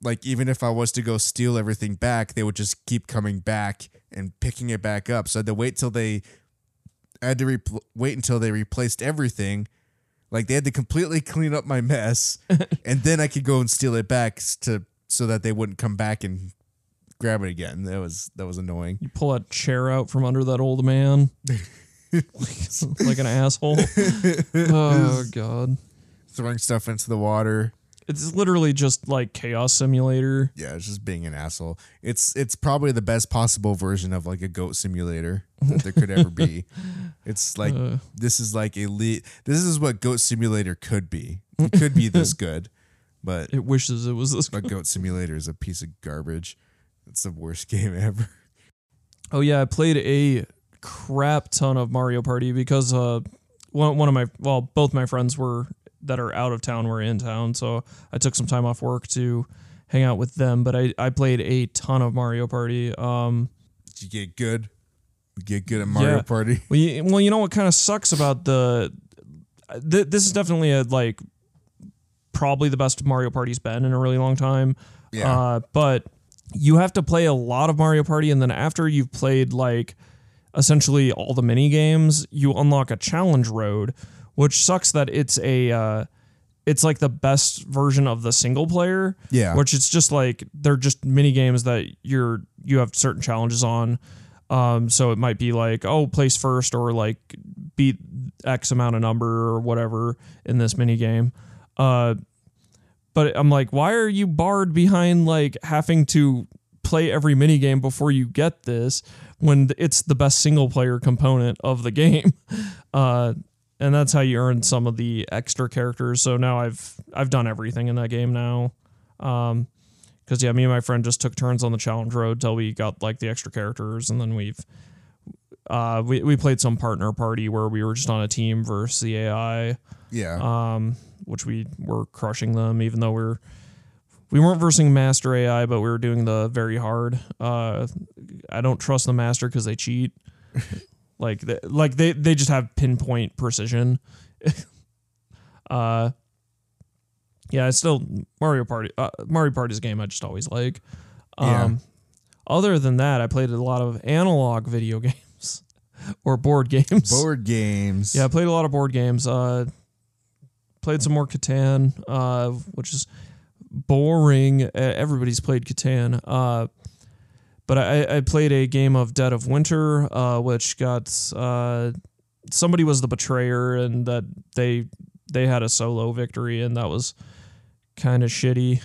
S2: like, even if I was to go steal everything back, they would just keep coming back and picking it back up. So I had to wait till they had to repl- wait until they replaced everything. Like they had to completely clean up my mess, and then I could go and steal it back to so that they wouldn't come back and grab it again. That was that was annoying.
S1: you pull that chair out from under that old man. like an asshole. Oh god.
S2: Throwing stuff into the water.
S1: It's literally just like chaos simulator.
S2: Yeah, it's just being an asshole. It's it's probably the best possible version of like a goat simulator that there could ever be. It's like
S1: Uh.
S2: this is like elite. This is what goat simulator could be. It could be this good, but
S1: It wishes it was this
S2: but goat simulator is a piece of garbage. It's the worst game ever.
S1: Oh yeah, I played a crap ton of Mario Party because uh one one of my well both my friends were that are out of town were in town, so I took some time off work to hang out with them. But I I played a ton of Mario Party. Um,
S2: Did you get good? Get good at Mario
S1: Yeah.
S2: Party?
S1: well you, well you know what kind of sucks about the th- this is definitely a like probably the best Mario Party's been in a really long time.
S2: Yeah.
S1: Uh, but you have to play a lot of Mario Party, and then after you've played like essentially all the mini games, you unlock a challenge road, which sucks that it's a uh, it's like the best version of the single player.
S2: Yeah.
S1: Which it's just like they're just mini games that you're you have certain challenges on. Um, so it might be like, oh, place first or like beat X amount of number or whatever in this mini game. Uh, but I'm like, why are you barred behind like having to play every mini game before you get this when it's the best single player component of the game? Uh, and that's how you earn some of the extra characters. So now I've I've done everything in that game now. Um, because yeah, me and my friend just took turns on the challenge road till we got like the extra characters, and then we've uh we we played some partner party where we were just on a team versus the AI
S2: yeah.
S1: um, which we were crushing them, even though we're we weren't versing master AI, but we were doing the very hard. Uh, I don't trust the master because they cheat. like they, like they they just have pinpoint precision. uh, yeah, it's still Mario Party. Uh, Mario Party's a game I just always like. Um,
S2: Yeah.
S1: Other than that, I played a lot of analog video games or board games.
S2: Board games.
S1: Yeah, I played a lot of board games. Uh, played some more Catan, uh, which is boring. Everybody's played Catan. Uh, but I, I played a game of Dead of Winter, uh, which got uh, somebody was the betrayer, and that they they had a solo victory, and that was kind of shitty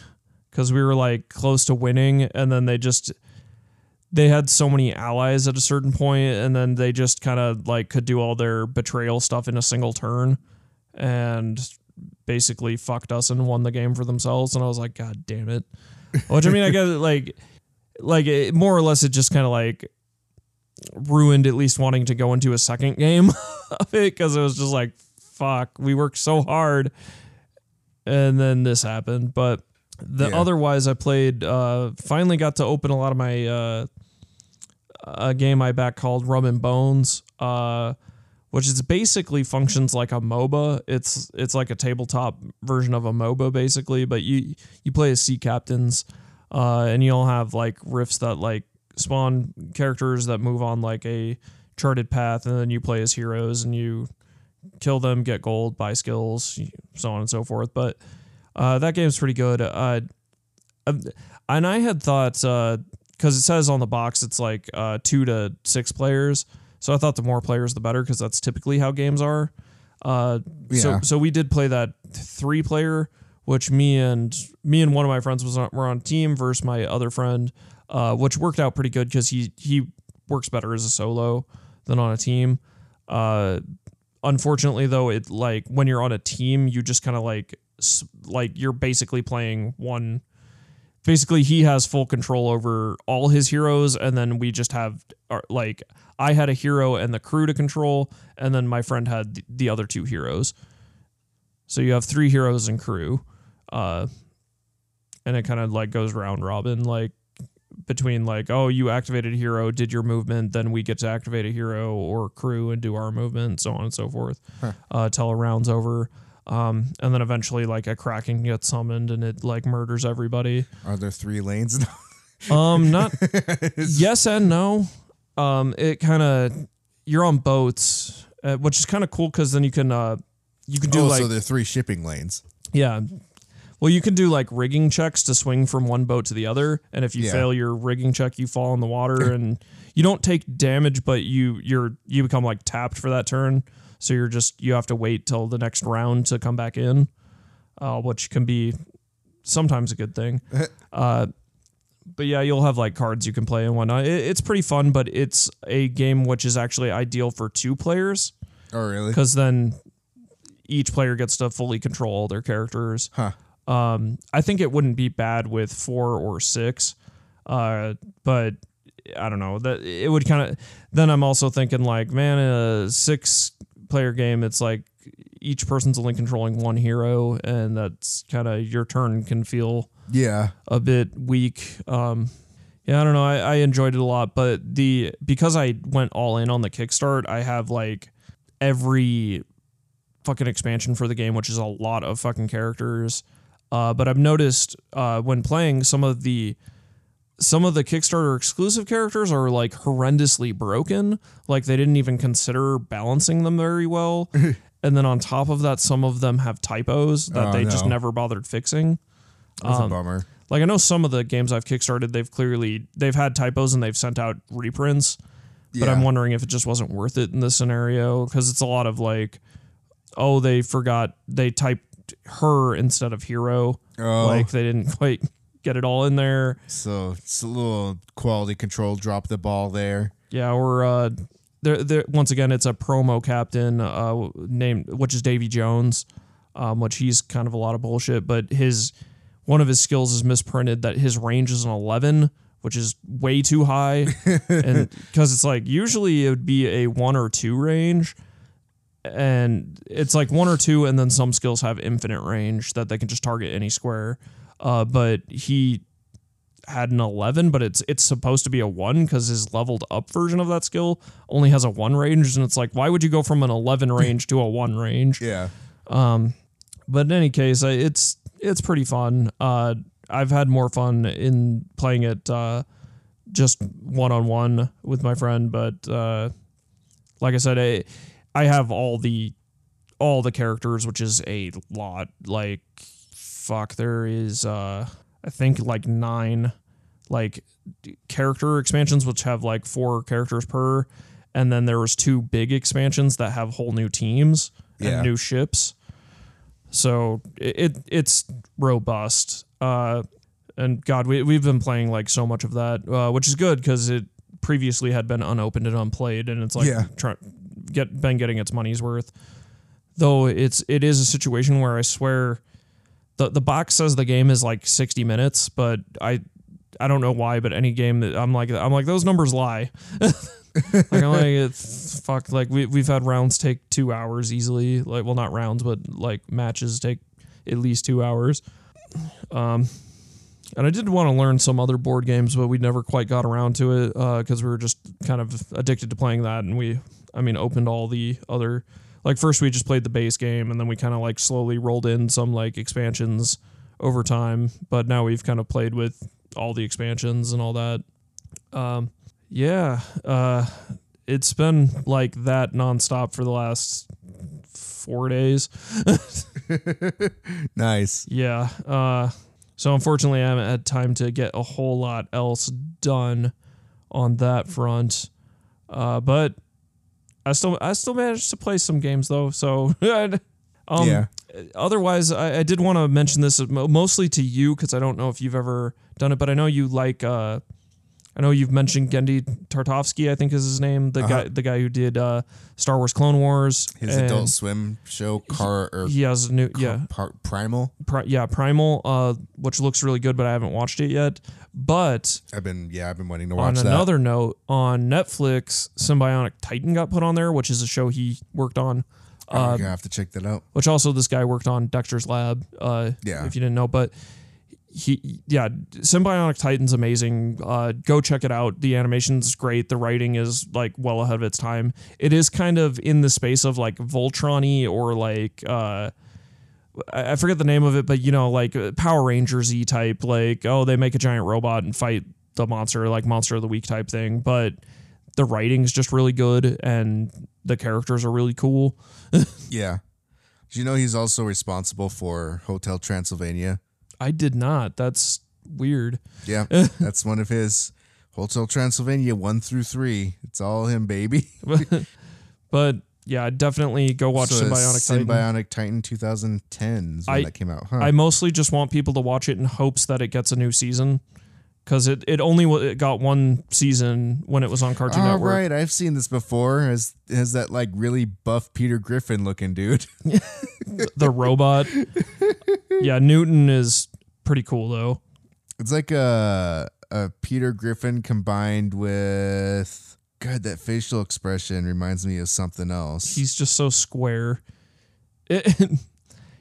S1: because we were like close to winning, and then they just they had so many allies at a certain point, and then they just kind of like could do all their betrayal stuff in a single turn, and basically fucked us and won the game for themselves. And I was like, God damn it! Which I mean, I guess like like it, more or less, it just kind of like ruined at least wanting to go into a second game of it because it was just like, fuck, we worked so hard, and then this happened, but. The
S2: Yeah.
S1: otherwise, I played. Uh, finally, got to open a lot of my uh, a game I back called Rum and Bones, uh, which is basically functions like a MOBA. It's it's like a tabletop version of a MOBA basically, but you you play as sea captains, uh, and you'll have like rifts that like spawn characters that move on like a charted path, and then you play as heroes and you kill them, get gold, buy skills, so on and so forth. But uh, that game's pretty good. Uh, um, and I had thought because it says on the box it's like uh, two to six players, so I thought the more players the better because that's typically how games are. Uh, So so we did play that three player, which me and me and one of my friends was on, were on team versus my other friend, uh, which worked out pretty good because he he works better as a solo than on a team. Uh, unfortunately though it like when you're on a team you just kind of like like you're basically playing one basically he has full control over all his heroes and then we just have our, like i had a hero and the crew to control and then my friend had the, the other two heroes so you have three heroes and crew uh and it kind of like goes round robin like between like oh you activated a hero did your movement then we get to activate a hero or crew and do our movement so on and so forth uh till a round's over um and then eventually like a kraken gets summoned and it like murders everybody
S2: Are there three lanes?
S1: um, not yes and no. Um, it kind of you're on boats, uh, which is kind of cool because then you can uh you can do
S2: oh,
S1: like
S2: so there are three shipping lanes.
S1: yeah. Well, you can do like rigging checks to swing from one boat to the other, and if you
S2: Yeah.
S1: fail your rigging check, you fall in the water, and you don't take damage, but you you're you become like tapped for that turn. So you're just you have to wait till the next round to come back in, uh, which can be sometimes a good thing. uh, but yeah, you'll have like cards you can play and whatnot. It, it's pretty fun, but it's a game which is actually ideal for two players
S2: Oh, really?
S1: because then each player gets to fully control all their characters.
S2: Huh.
S1: Um, I think it wouldn't be bad with four or six, uh, but I don't know that it would kind of. Then I'm also thinking like, man, a six player game, it's like each person's only controlling one hero, and that's kind of your turn can feel
S2: Yeah.
S1: a bit weak. Um, yeah, I don't know. I, I enjoyed it a lot, but the because I went all in on the kickstart, I have like every fucking expansion for the game, which is a lot of fucking characters. Uh, but I've noticed uh, when playing some of the some of the Kickstarter exclusive characters are like horrendously broken. Like they didn't even consider balancing them very well. and then on top of that, some of them have typos that
S2: Oh,
S1: they just never bothered fixing.
S2: That's
S1: Um,
S2: a bummer.
S1: Like I know some of the games I've kickstarted, they've clearly they've had typos and they've sent out reprints. But I'm wondering if it just wasn't worth it in this scenario because it's a lot of like, oh, they forgot they typed her instead of hero.
S2: Oh.
S1: Like they didn't quite get it all in there.
S2: So it's a little quality control. Drop the ball there.
S1: Yeah, or uh, there, there. Once again, it's a promo captain uh, named, which is Davy Jones, um, which he's kind of a lot of bullshit. But his one of his skills is misprinted that his range is an eleven, which is way too high, and because it's like usually it would be a one or two range. And it's like one or two, and then some skills have infinite range that they can just target any square. uh, but he had an 11 but it's it's supposed to be a 1 because his leveled up version of that skill only has a 1 range and it's like why would you go from an 11 range to a 1 range
S2: Yeah.
S1: Um but in any case, it's it's pretty fun. Uh, I've had more fun in playing it uh, just one on one with my friend. But uh, like I said, I, I have all the all the characters, which is a lot. Like fuck, there is uh, I think like nine like character expansions, which have like four characters per. And then there was two big expansions that have whole new teams and
S2: Yeah.
S1: new ships. So it, it it's robust. Uh, and God, we we've been playing like so much of that, uh, which is good because it previously had been unopened and unplayed, and it's like
S2: Yeah.
S1: try, get been getting its money's worth. Though it's it is a situation where I swear, the the box says the game is like sixty minutes, but I I don't know why, but any game that I'm like I'm like those numbers lie. like I'm like it's fuck like we we've had rounds take two hours easily. Like well not rounds, but like matches take at least two hours. Um and I did want to learn some other board games, but we never quite got around to it because we were just kind of addicted to playing that. And we, I mean, opened all the other, like first we just played the base game, and then we kind of like slowly rolled in some like expansions over time. But now we've kind of played with all the expansions and all that. Um, yeah, uh, it's been like that nonstop for the last four days.
S2: Nice.
S1: Yeah. Uh, so unfortunately, I haven't had time to get a whole lot else done on that front. Uh, but I still I still managed to play some games though. So um,
S2: Yeah.
S1: Otherwise, I, I did want to mention this mostly to you because I don't know if you've ever done it, but I know you like. Uh, I know you've mentioned Genndy Tartovsky. I think is his name. The guy the guy who did uh, Star Wars Clone Wars.
S2: His Adult Swim show, Car or
S1: He has a new yeah.
S2: Par- Primal.
S1: Pri- yeah, Primal, uh, which looks really good, but I haven't watched it yet. But
S2: I've been yeah, I've been wanting to
S1: on
S2: watch that.
S1: On another note, on Netflix, Symbionic Titan got put on there, which is a show he worked on.
S2: I'm
S1: Uh,
S2: gonna have to check that out.
S1: which also this guy worked on Dexter's Lab. Uh,
S2: Yeah.
S1: if you didn't know, but he, yeah, Symbionic Titan's amazing. Uh, go check it out. The animation's great. The writing is like well ahead of its time. It is kind of in the space of like Voltron-y or like uh, I forget the name of it, but you know, like uh, Power Rangers y type, like, oh, they make a giant robot and fight the monster, like Monster of the Week type thing. But the writing's just really good and the characters are really cool.
S2: Yeah. Do you know he's also responsible for Hotel Transylvania?
S1: I did not. That's weird.
S2: Yeah, that's one of his Hotel Transylvania one through three. It's all him, baby.
S1: But yeah, definitely go watch
S2: So
S1: Symbionic Titan.
S2: Symbiotic Titan 2010 is when
S1: I-
S2: that came out. Huh?
S1: I mostly just want people to watch it in hopes that it gets a new season because it, it only it got one season when it was on Cartoon
S2: Oh,
S1: Network.
S2: right. I've seen this before. Has has that like really buff Peter Griffin looking dude?
S1: The robot. yeah, Newton is pretty cool though.
S2: It's like a a Peter Griffin combined with God. That facial expression reminds me of something else.
S1: He's just so square. It,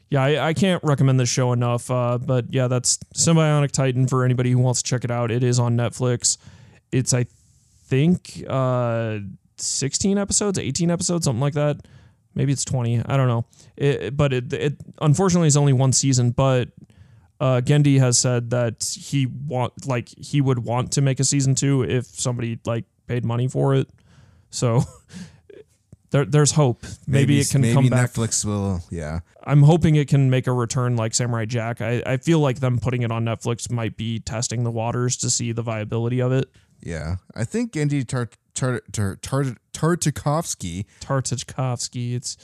S1: yeah, I, I can't recommend this show enough. Uh, but yeah, that's Symbionic Titan for anybody who wants to check it out. It is on Netflix. It's I think uh, 16 episodes, 18 episodes, something like that. Maybe it's 20. I don't know. It, but it, it unfortunately is only one season. But uh, Genndy has said that he want like he would want to make a season two if somebody like paid money for it. So there, there's hope. Maybe, it can
S2: maybe
S1: come back.
S2: Netflix will. Yeah.
S1: I'm hoping it can make a return like Samurai Jack. I, I feel like them putting it on Netflix might be testing the waters to see the viability of it.
S2: Yeah, I think Andy Tart Tart Tart Tart Tartakovsky.
S1: Tartakovsky, it's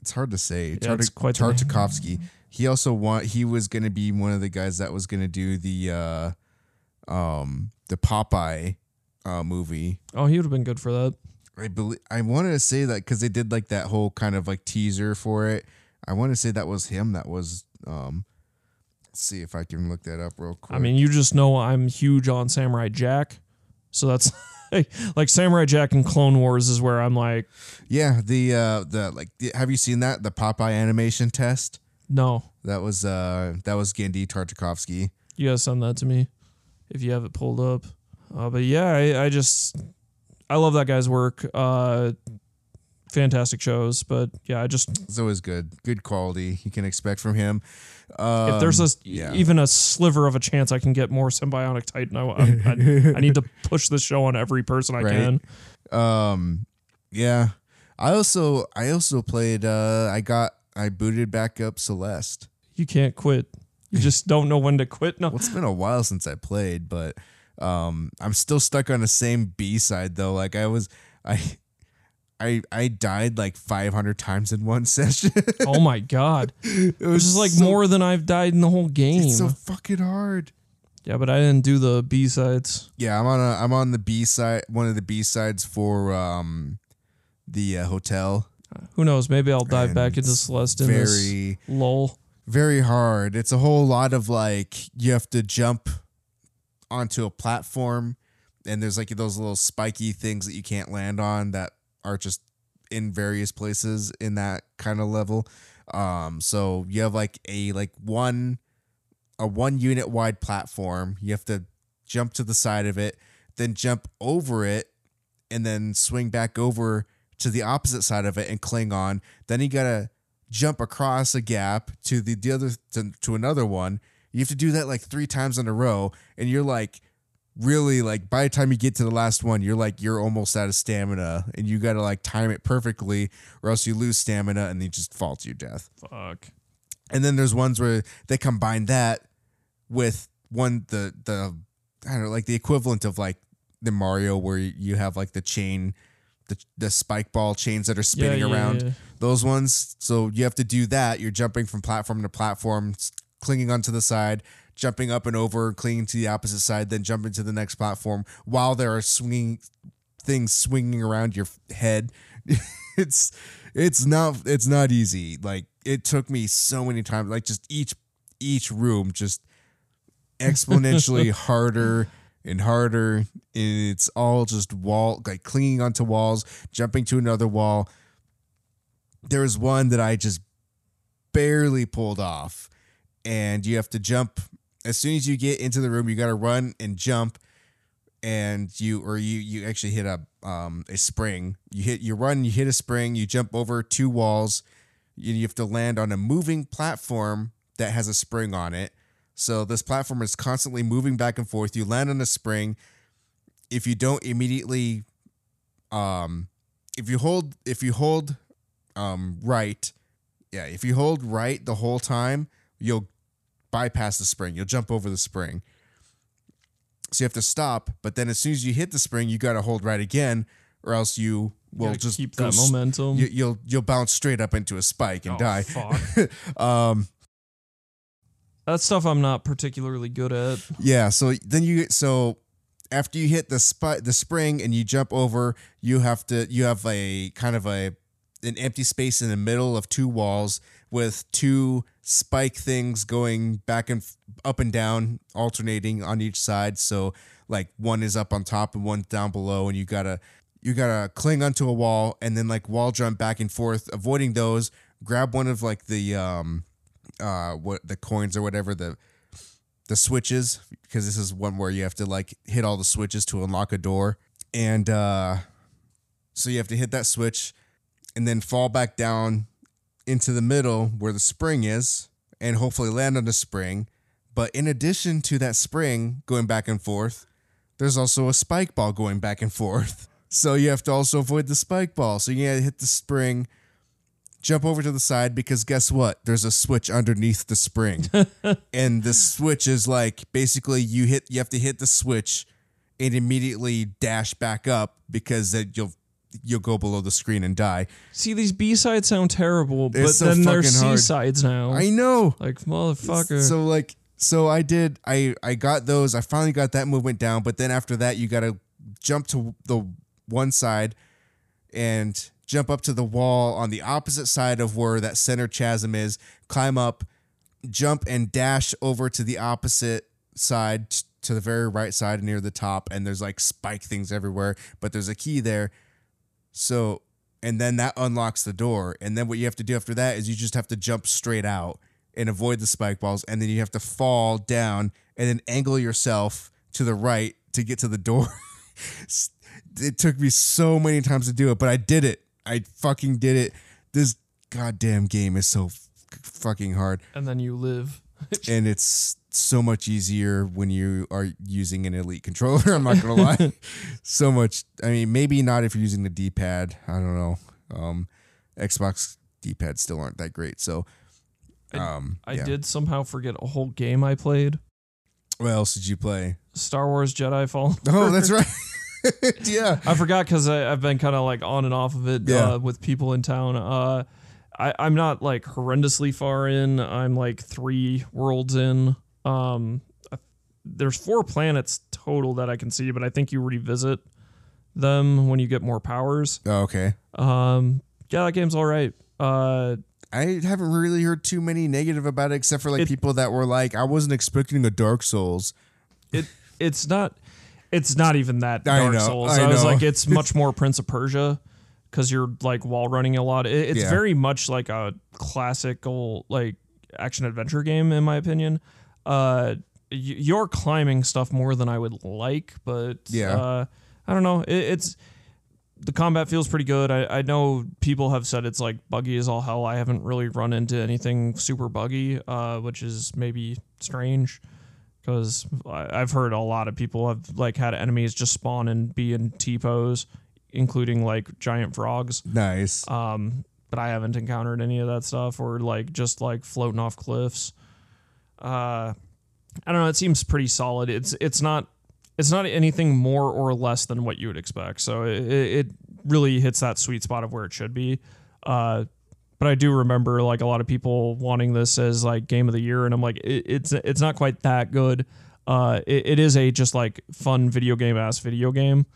S2: It's hard to say.
S1: Yeah, it's quite the name.
S2: Tartakovsky. He also want. He was going to be one of the guys that was going to do the, uh, um, the Popeye, uh, movie.
S1: oh, he would have been good for that.
S2: I believe I wanted to say that because they did like that whole kind of like teaser for it. I want to say that was him. That was um. Let's see if I can look that up real quick.
S1: I mean, you just know I'm huge on Samurai Jack, so that's like Samurai Jack and Clone Wars is where I'm like,
S2: yeah, the uh the like the, have you seen that the Popeye animation test?
S1: No,
S2: That was uh that was Genndy Tartakovsky.
S1: you gotta send that to me if you have it pulled up. Uh, but yeah, I, I just I love that guy's work. Uh, fantastic shows, but yeah, I just
S2: It's always good. Good quality you can expect from him. Um,
S1: if there's a
S2: yeah.
S1: even a sliver of a chance I can get more symbiotic titan, I, I, I need to push this show on every person I
S2: Right.
S1: can.
S2: Um, yeah. I also I also played. Uh, I got I booted back up Celeste.
S1: You can't quit. You just don't know when to quit. No,
S2: Well, it's been a while since I played, but um, I'm still stuck on the same B side though. Like I was, I, I, I died like 500 times in one session.
S1: oh my god,
S2: it
S1: was just like
S2: so-
S1: more than I've died in the whole game.
S2: It's so fucking hard.
S1: yeah, but I didn't do the B sides.
S2: Yeah, I'm on a I'm on the B side, one of the B sides for um, the uh, hotel.
S1: Who knows? Maybe I'll dive back into Celeste in this
S2: Very.
S1: lull.
S2: very hard. It's a whole lot of like you have to jump onto a platform and there's like those little spiky things that you can't land on that are just in various places in that kind of level. Um so you have like a like one a one unit wide platform. You have to jump to the side of it, then jump over it and then swing back over to the opposite side of it and cling on. Then you got to jump across a gap to the, the other to, to another one. You have to do that like three times in a row, and you're like really like by the time you get to the last one, you're like you're almost out of stamina, and you got to like time it perfectly, or else you lose stamina and you just fall to your death.
S1: Fuck.
S2: And then there's ones where they combine that with one the the I don't know like the equivalent of like the Mario where you have like the chain the the spike ball chains that are spinning
S1: yeah,
S2: around
S1: yeah.
S2: those ones. So you have to do that. You're jumping from platform to platform, clinging onto the side, jumping up and over, clinging to the opposite side, then jumping to the next platform while there are swinging things swinging around your head. it's it's not it's not easy. Like it took me so many times. Like just each each room just exponentially harder and harder. It's all just wall like clinging onto walls jumping to another wall. There was one that i just barely pulled off. And you have to jump. As soon as you get into the room you got to run and jump. And you or you you actually hit a um a spring. You hit you run you hit a spring you jump over two walls. You, you have to land on a moving platform that has a spring on it so this platform is constantly moving back and forth. You land on a spring. If you don't immediately um if you hold if you hold um right, yeah, if you hold right the whole time, you'll bypass the spring. You'll jump over the spring. So you have to stop, but then as soon as you hit the spring, you got to hold right again or else you will
S1: Gotta
S2: just
S1: keep that momentum.
S2: You, you'll you'll bounce straight up into a spike and
S1: Oh,
S2: die.
S1: Fuck.
S2: Um
S1: That stuff I'm not particularly good at.
S2: Yeah, so then you so after you hit the spot the spring and you jump over, you have to you have a kind of a an empty space in the middle of two walls with two spike things going back and f- up and down alternating on each side so like one is up on top and one down below and you got to you got to cling onto a wall and then like wall jump back and forth avoiding those grab one of like the um uh what the coins or whatever the the switches because this is one where you have to like hit all the switches to unlock a door. And uh so you have to hit that switch and then fall back down into the middle where the spring is and hopefully land on the spring. But in addition to that spring going back and forth there's also a spike ball going back and forth. So you have to also avoid the spike ball. So you gotta hit the spring jump over to the side because guess what? There's a switch underneath the spring. and the switch is like basically you hit you have to hit the switch and immediately dash back up because then you'll you'll go below the screen and die.
S1: See, these B sides sound terrible, but
S2: so
S1: then they're C sides now.
S2: I know.
S1: like motherfucker.
S2: So like so I did I I got those. I finally got that movement down, but then after that you got to jump to the one side and jump up to the wall on the opposite side of where that center chasm is, climb up, jump and dash over to the opposite side to the very right side near the top and there's like spike things everywhere, but there's a key there. So and then that unlocks the door and then what you have to do after that is you just have to jump straight out and avoid the spike balls, and then you have to fall down and then angle yourself to the right to get to the door. it took me so many times to do it, but I did it. I fucking did it. This goddamn game is so f- fucking hard,
S1: And then you live.
S2: and it's so much easier when you are using an elite controller. I'm not gonna lie, so much. I mean, maybe not if you're using the D-pad. I don't know. Um, Xbox D-pads still aren't that great. So, um,
S1: I
S2: yeah.
S1: did somehow forget a whole game I played.
S2: What else did you play?
S1: Star Wars Jedi Fallen.
S2: Oh, that's right. yeah.
S1: I forgot because I've been kind of like on and off of it
S2: Yeah.
S1: uh, with people in town. Uh, I, I'm not like horrendously far in. I'm like three worlds in. Um, there's four planets total that I can see, but I think you revisit them when you get more powers.
S2: Oh, okay.
S1: Um, yeah, that game's all right. Uh,
S2: I haven't really heard too many negative about it, except for like
S1: It-
S2: people that were like, "I wasn't expecting a Dark Souls."
S1: it it's not it's not even that
S2: I
S1: Dark
S2: know,
S1: Souls.
S2: I
S1: I, was
S2: know.
S1: like, it's much more Prince of Persia because you're like wall running a lot. It, it's
S2: Yeah.
S1: very much like a classical like action adventure game in my opinion. Uh, y- you're climbing stuff more than I would like, but
S2: Yeah.
S1: uh, I don't know. It, it's the combat feels pretty good. I, I know people have said it's like buggy as all hell. I haven't really run into anything super buggy, uh, which is maybe strange because I've heard a lot of people have like had enemies just spawn and be in T pose, including like giant frogs.
S2: Nice.
S1: Um, but I haven't encountered any of that stuff or like just like floating off cliffs. Uh, I don't know. It seems pretty solid. It's it's not it's not anything more or less than what you would expect. So it, it really hits that sweet spot of where it should be. Uh, but I do remember like a lot of people wanting this as like game of the year, and I'm like, it, it's it's not quite that good. Uh, it, it is a just like fun video game ass video game.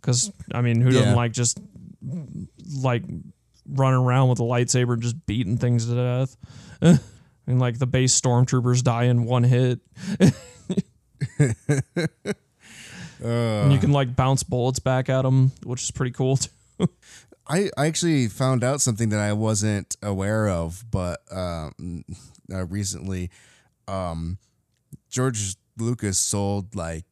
S1: Because I mean, who doesn't like just like running around with a lightsaber and just beating things to death? I mean, like the base stormtroopers die in one hit, and you can like bounce bullets back at them, which is pretty cool. Too.
S2: I, I actually found out something that I wasn't aware of, but um, uh, recently, um, George Lucas sold like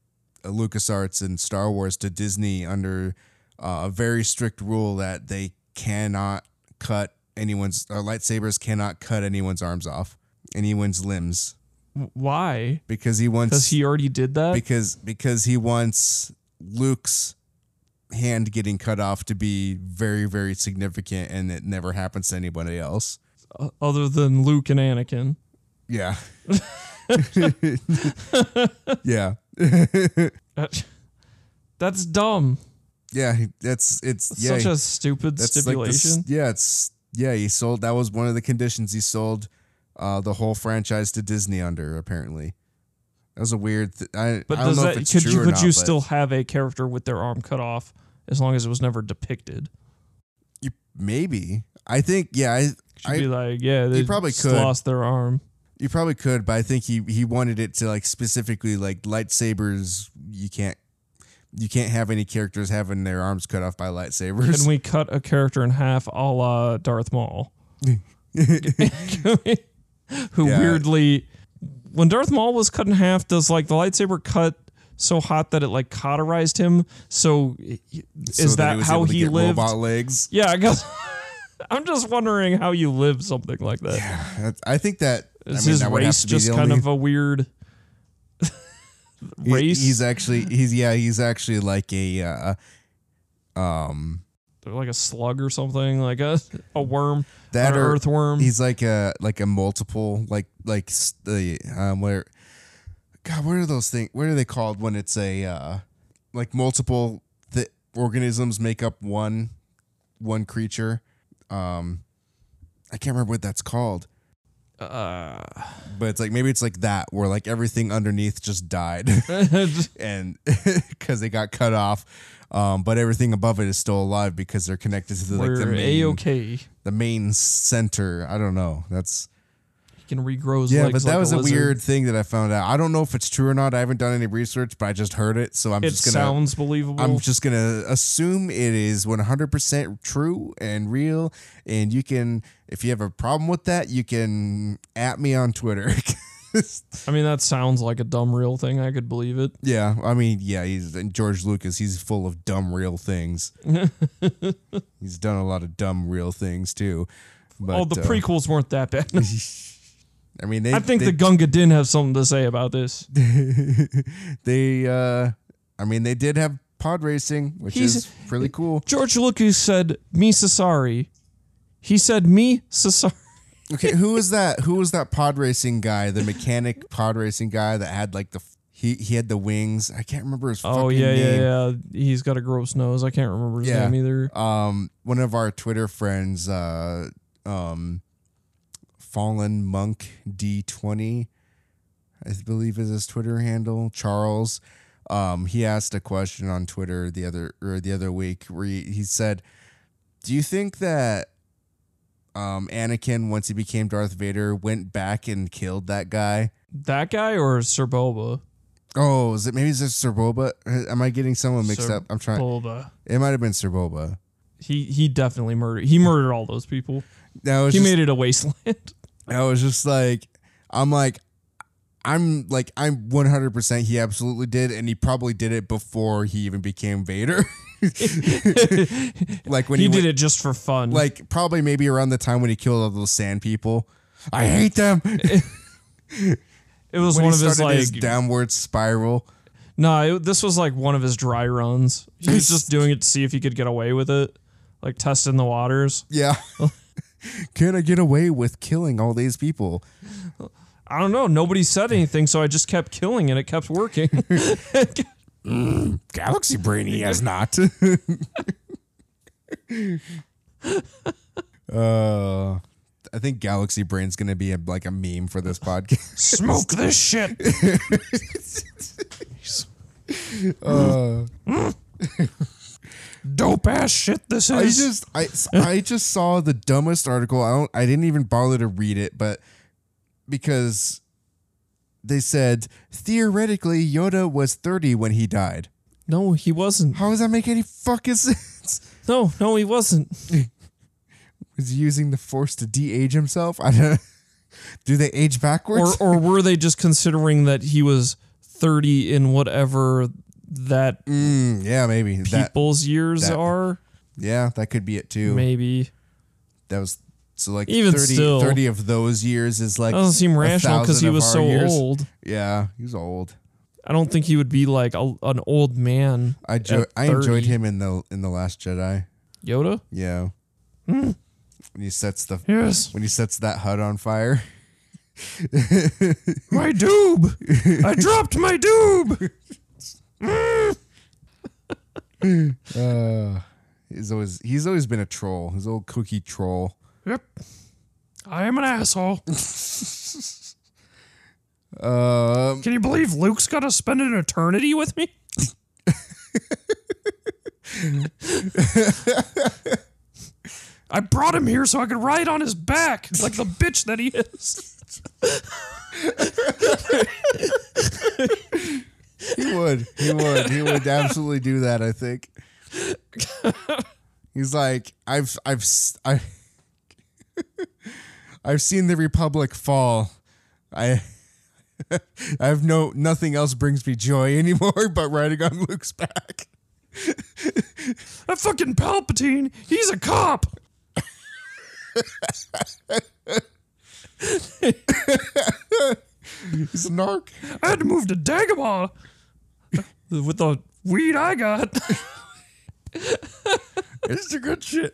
S2: uh, LucasArts and Star Wars to Disney under uh, a very strict rule that they cannot cut anyone's uh, lightsabers cannot cut anyone's arms off, anyone's limbs,
S1: Why?
S2: because he wants
S1: Because he already did that.
S2: because because he wants Luke's hand getting cut off to be very very significant and it never happens to anybody else.
S1: other than Luke and Anakin.
S2: Yeah. yeah.
S1: That's dumb.
S2: Yeah, that's it's yeah.
S1: Such a stupid
S2: that's like the
S1: stipulation.
S2: yeah, it's yeah, he sold that was one of the conditions he sold uh the whole franchise to Disney under apparently. That was a weird th- I,
S1: but
S2: I don't know
S1: that
S2: if it's
S1: could
S2: true
S1: you could
S2: not,
S1: you still have a character with their arm cut off as long as it was never depicted?
S2: you, maybe. I think yeah, I,
S1: Should
S2: I
S1: be like, yeah, they
S2: probably
S1: just
S2: could.
S1: lost their arm.
S2: You probably could, but I think he he wanted it to like specifically like lightsabers. You can't you can't have any characters having their arms cut off by lightsabers.
S1: Can we cut a character in half a la Darth Maul? Who
S2: Yeah.
S1: weirdly, when Darth Maul was cut in half, does like the lightsaber cut so hot that it like cauterized him? So i-
S2: So
S1: is that,
S2: he
S1: how he lived?
S2: Robot legs.
S1: Yeah, I guess. I'm just wondering how you live something like that.
S2: That's- I think that I mean,
S1: his
S2: that
S1: race just kind
S2: only-
S1: of a weird
S2: he-
S1: race?
S2: He's actually he's yeah he's actually like a uh, um
S1: like a slug or something, like a a worm,
S2: that or
S1: earthworm.
S2: he's like a like a multiple like like the um where God what are those things? What are they called when it's a uh like multiple th- organisms make up one one creature? Um, I can't remember what that's called.
S1: Uh,
S2: but it's like maybe it's like that where like everything underneath just died and because they got cut off um but everything above it is still alive because they're connected to the, like the main
S1: a okay.
S2: the main center i don't know that's
S1: can regrow his
S2: Yeah,
S1: legs.
S2: but that
S1: like
S2: was a,
S1: lizard.
S2: weird thing that I found out. I don't know if it's true or not. I haven't done any research, but I just heard it, so I'm
S1: It
S2: just gonna.
S1: sounds believable.
S2: I'm just gonna assume it is 100% true and real, and you can, if you have a problem with that, you can at me on Twitter.
S1: I mean, that sounds like a dumb real thing. I could believe it.
S2: yeah, I mean, yeah, he's and George Lucas. He's full of dumb real things. he's done a lot of dumb real things too. But,
S1: oh, the
S2: uh,
S1: prequels weren't that bad.
S2: I mean, they.
S1: I think
S2: they,
S1: the Gunga didn't have something to say about this.
S2: they. uh I mean, they did have pod racing, which
S1: He's-
S2: is really cool.
S1: George Lucas said, "Me Sasari." He said, "Me Sasari."
S2: Okay, who was that? Who was that pod racing guy? The mechanic pod racing guy that had like the he he had the wings. I can't remember his
S1: Oh yeah, yeah, yeah. He's got a gross nose. I can't remember his
S2: Yeah.
S1: name either.
S2: Um, one of our Twitter friends, uh, um, Fallen Monk D twenty, I believe is his Twitter handle. Charles, um, he asked a question on Twitter the other or the other week where he, he said, "Do you think that?" Um, Anakin, once he became Darth Vader, went back and killed that guy.
S1: That guy or Sebulba?
S2: Oh, is it maybe it's Sebulba? Am I getting someone mixed
S1: Sir
S2: up? I'm trying.
S1: Boba.
S2: It might have been Sebulba.
S1: He he definitely murdered. He murdered all those people.
S2: That was
S1: He
S2: just,
S1: made it a wasteland.
S2: I was just like, I'm like, I'm like, I'm 100. percent He absolutely did, and he probably did it before he even became Vader. like when
S1: he
S2: he,
S1: did
S2: went-
S1: it just for fun.
S2: like probably maybe around the time when he killed all those sand people. I hate them.
S1: it was
S2: when
S1: one of his like
S2: his downward spiral.
S1: no. It, this was like one of his dry runs. He was just doing it to see if he could get away with it, like testing the waters.
S2: Yeah. Can I get away with killing all these people?
S1: I don't know. Nobody said anything, so I just kept killing and it kept working.
S2: Galaxy Brain, he has not. uh, I think Galaxy Brain's gonna be a, like a meme for this podcast.
S1: Smoke this shit.
S2: Uh,
S1: Dope ass shit. This
S2: I
S1: is.
S2: just I I just saw the dumbest article. I don't I didn't even bother to read it, but because they said theoretically Yoda was 30 when he died.
S1: no, he wasn't.
S2: How does that make any fucking sense?
S1: No, no, he wasn't.
S2: Was he using the force to de-age himself? I don't Do they age backwards?
S1: Or or were they just considering that he was thirty in whatever that
S2: Mm, yeah, maybe. That
S1: people's years
S2: that-
S1: are?
S2: yeah, that could be it too.
S1: Maybe.
S2: That was so like
S1: Even
S2: 30,
S1: still.
S2: 30 of those years is like
S1: That doesn't seem rational because he was so
S2: years.
S1: old.
S2: Yeah, he was old.
S1: I don't think he would be like a, an old man.
S2: I jo- I enjoyed him in the in the Last Jedi.
S1: Yoda?
S2: Yeah.
S1: Hmm.
S2: When he sets the
S1: Yes.
S2: when he sets that hut on fire.
S1: My doob! I dropped my doob!
S2: Uh, he's always he's always been a troll. His old cookie troll.
S1: Yep. I am an asshole.
S2: Um,
S1: Can you believe Luke's got to spend an eternity with me? I brought him here so I could ride on his back like the bitch that he is.
S2: He would. He would. He would absolutely do that. I think. He's like I've I've I, I've seen the Republic fall. I. I have no nothing else brings me joy anymore but riding on Luke's back.
S1: That fucking Palpatine, he's a cop.
S2: He's a narc.
S1: I had to move to Dagobah with the weed I got.
S2: It's a good shit.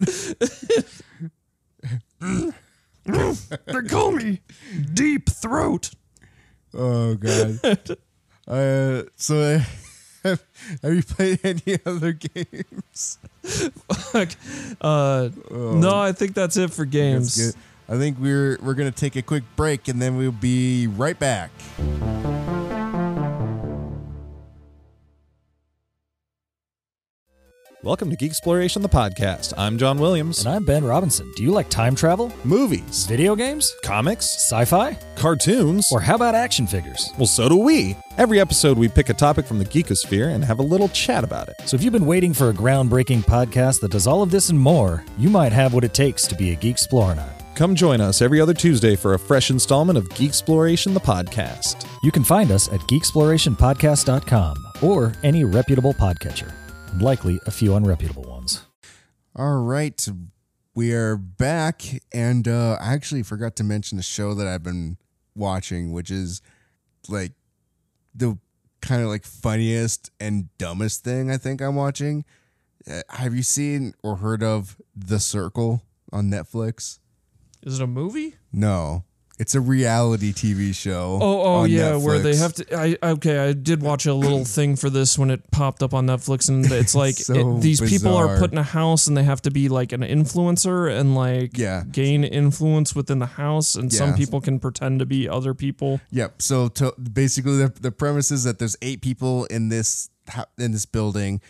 S1: they call me Deep Throat.
S2: Oh god. uh, so have, have you played any other games?
S1: Uh, no, I think that's it for games.
S2: Good. I think we're we're gonna take a quick break and then we'll be right back.
S3: Welcome to Geek Exploration, the podcast. I'm John Williams.
S4: And I'm Ben Robinson. Do you like time travel?
S3: Movies,
S4: Video games?
S3: comics,
S4: Sci fi?
S3: cartoons,
S4: Or how about action figures?
S3: well, so do we. Every episode, we pick a topic from the geekosphere and have a little chat about it.
S4: So if you've been waiting for a groundbreaking podcast that does all of this and more, you might have what it takes to be a Geek Explorer.
S3: Come join us every other Tuesday for a fresh installment of Geek Exploration, the podcast.
S4: You can find us at geeksplorationpodcast.com or any reputable podcatcher, and likely a few unreputable ones.
S2: All right, we are back, and uh, I actually forgot to mention a show that I've been watching, which is like the kind of like funniest and dumbest thing I think I'm watching. Uh, have you seen or heard of The Circle on Netflix?
S1: Is it a movie?
S2: No, it's a reality TV show.
S1: Oh, oh yeah, where they have to. I okay, I did watch a little thing for this when it popped up on Netflix, and it's like
S2: So
S1: it, these people are put in a house and they have to be like an influencer and like
S2: Yeah.
S1: gain influence within the house, and some people can pretend to be other people.
S2: Yep. So to, basically, the, the premise is that there's eight people in this in this building.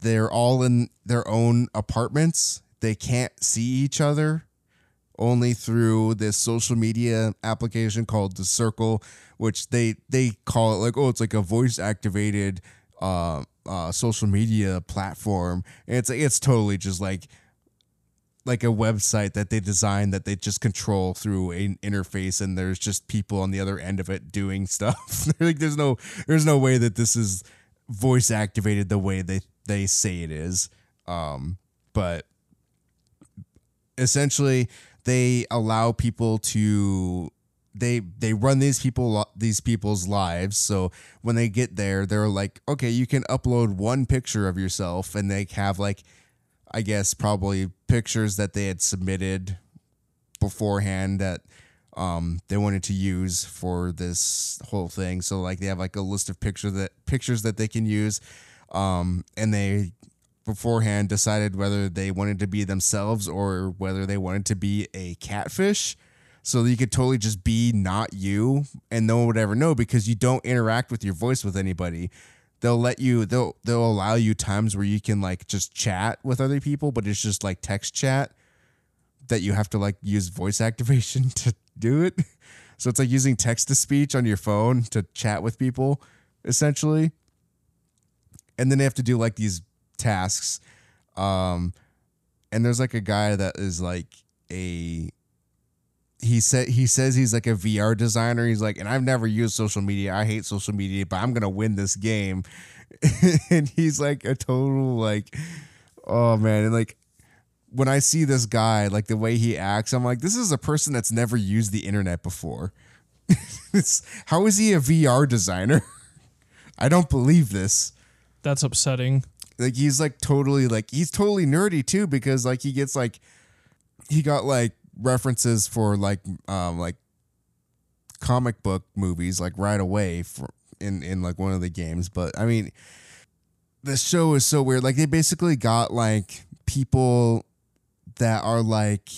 S2: They're all in their own apartments. They can't see each other, only through this social media application called the Circle, which they they call it like oh it's like a voice activated uh, uh, social media platform. And it's it's totally just like like a website that they design that they just control through an interface and there's just people on the other end of it doing stuff like there's no there's no way that this is voice activated the way they they say it is um but essentially they allow people to they they run these people these people's lives. So when they get there they're like okay you can upload one picture of yourself. And they have like I guess probably pictures that they had submitted beforehand that um, they wanted to use for this whole thing. So like they have like a list of picture that pictures that they can use, um, and they beforehand decided whether they wanted to be themselves or whether they wanted to be a catfish. So you could totally just be not you, and no one would ever know because you don't interact with your voice with anybody. They'll let you they'll they'll allow you times where you can like just chat with other people but it's just like text chat that you have to like use voice activation to do it. So it's like using text to speech on your phone to chat with people essentially. And then they have to do like these tasks um and there's like a guy that is like a he said he says he's like a VR designer. He's like, and I've never used social media. I hate social media, but I'm gonna win this game. and he's like a total like, oh man, and like when I see this guy, like the way he acts, I'm like, this is a person that's never used the internet before. how is he a VR designer? I don't believe this
S1: That's upsetting.
S2: Like he's like totally like he's totally nerdy too because like he gets like he got like references for like um like comic book movies like right away for in in like one of the games. But i mean the show is so weird. Like they basically got like people that are like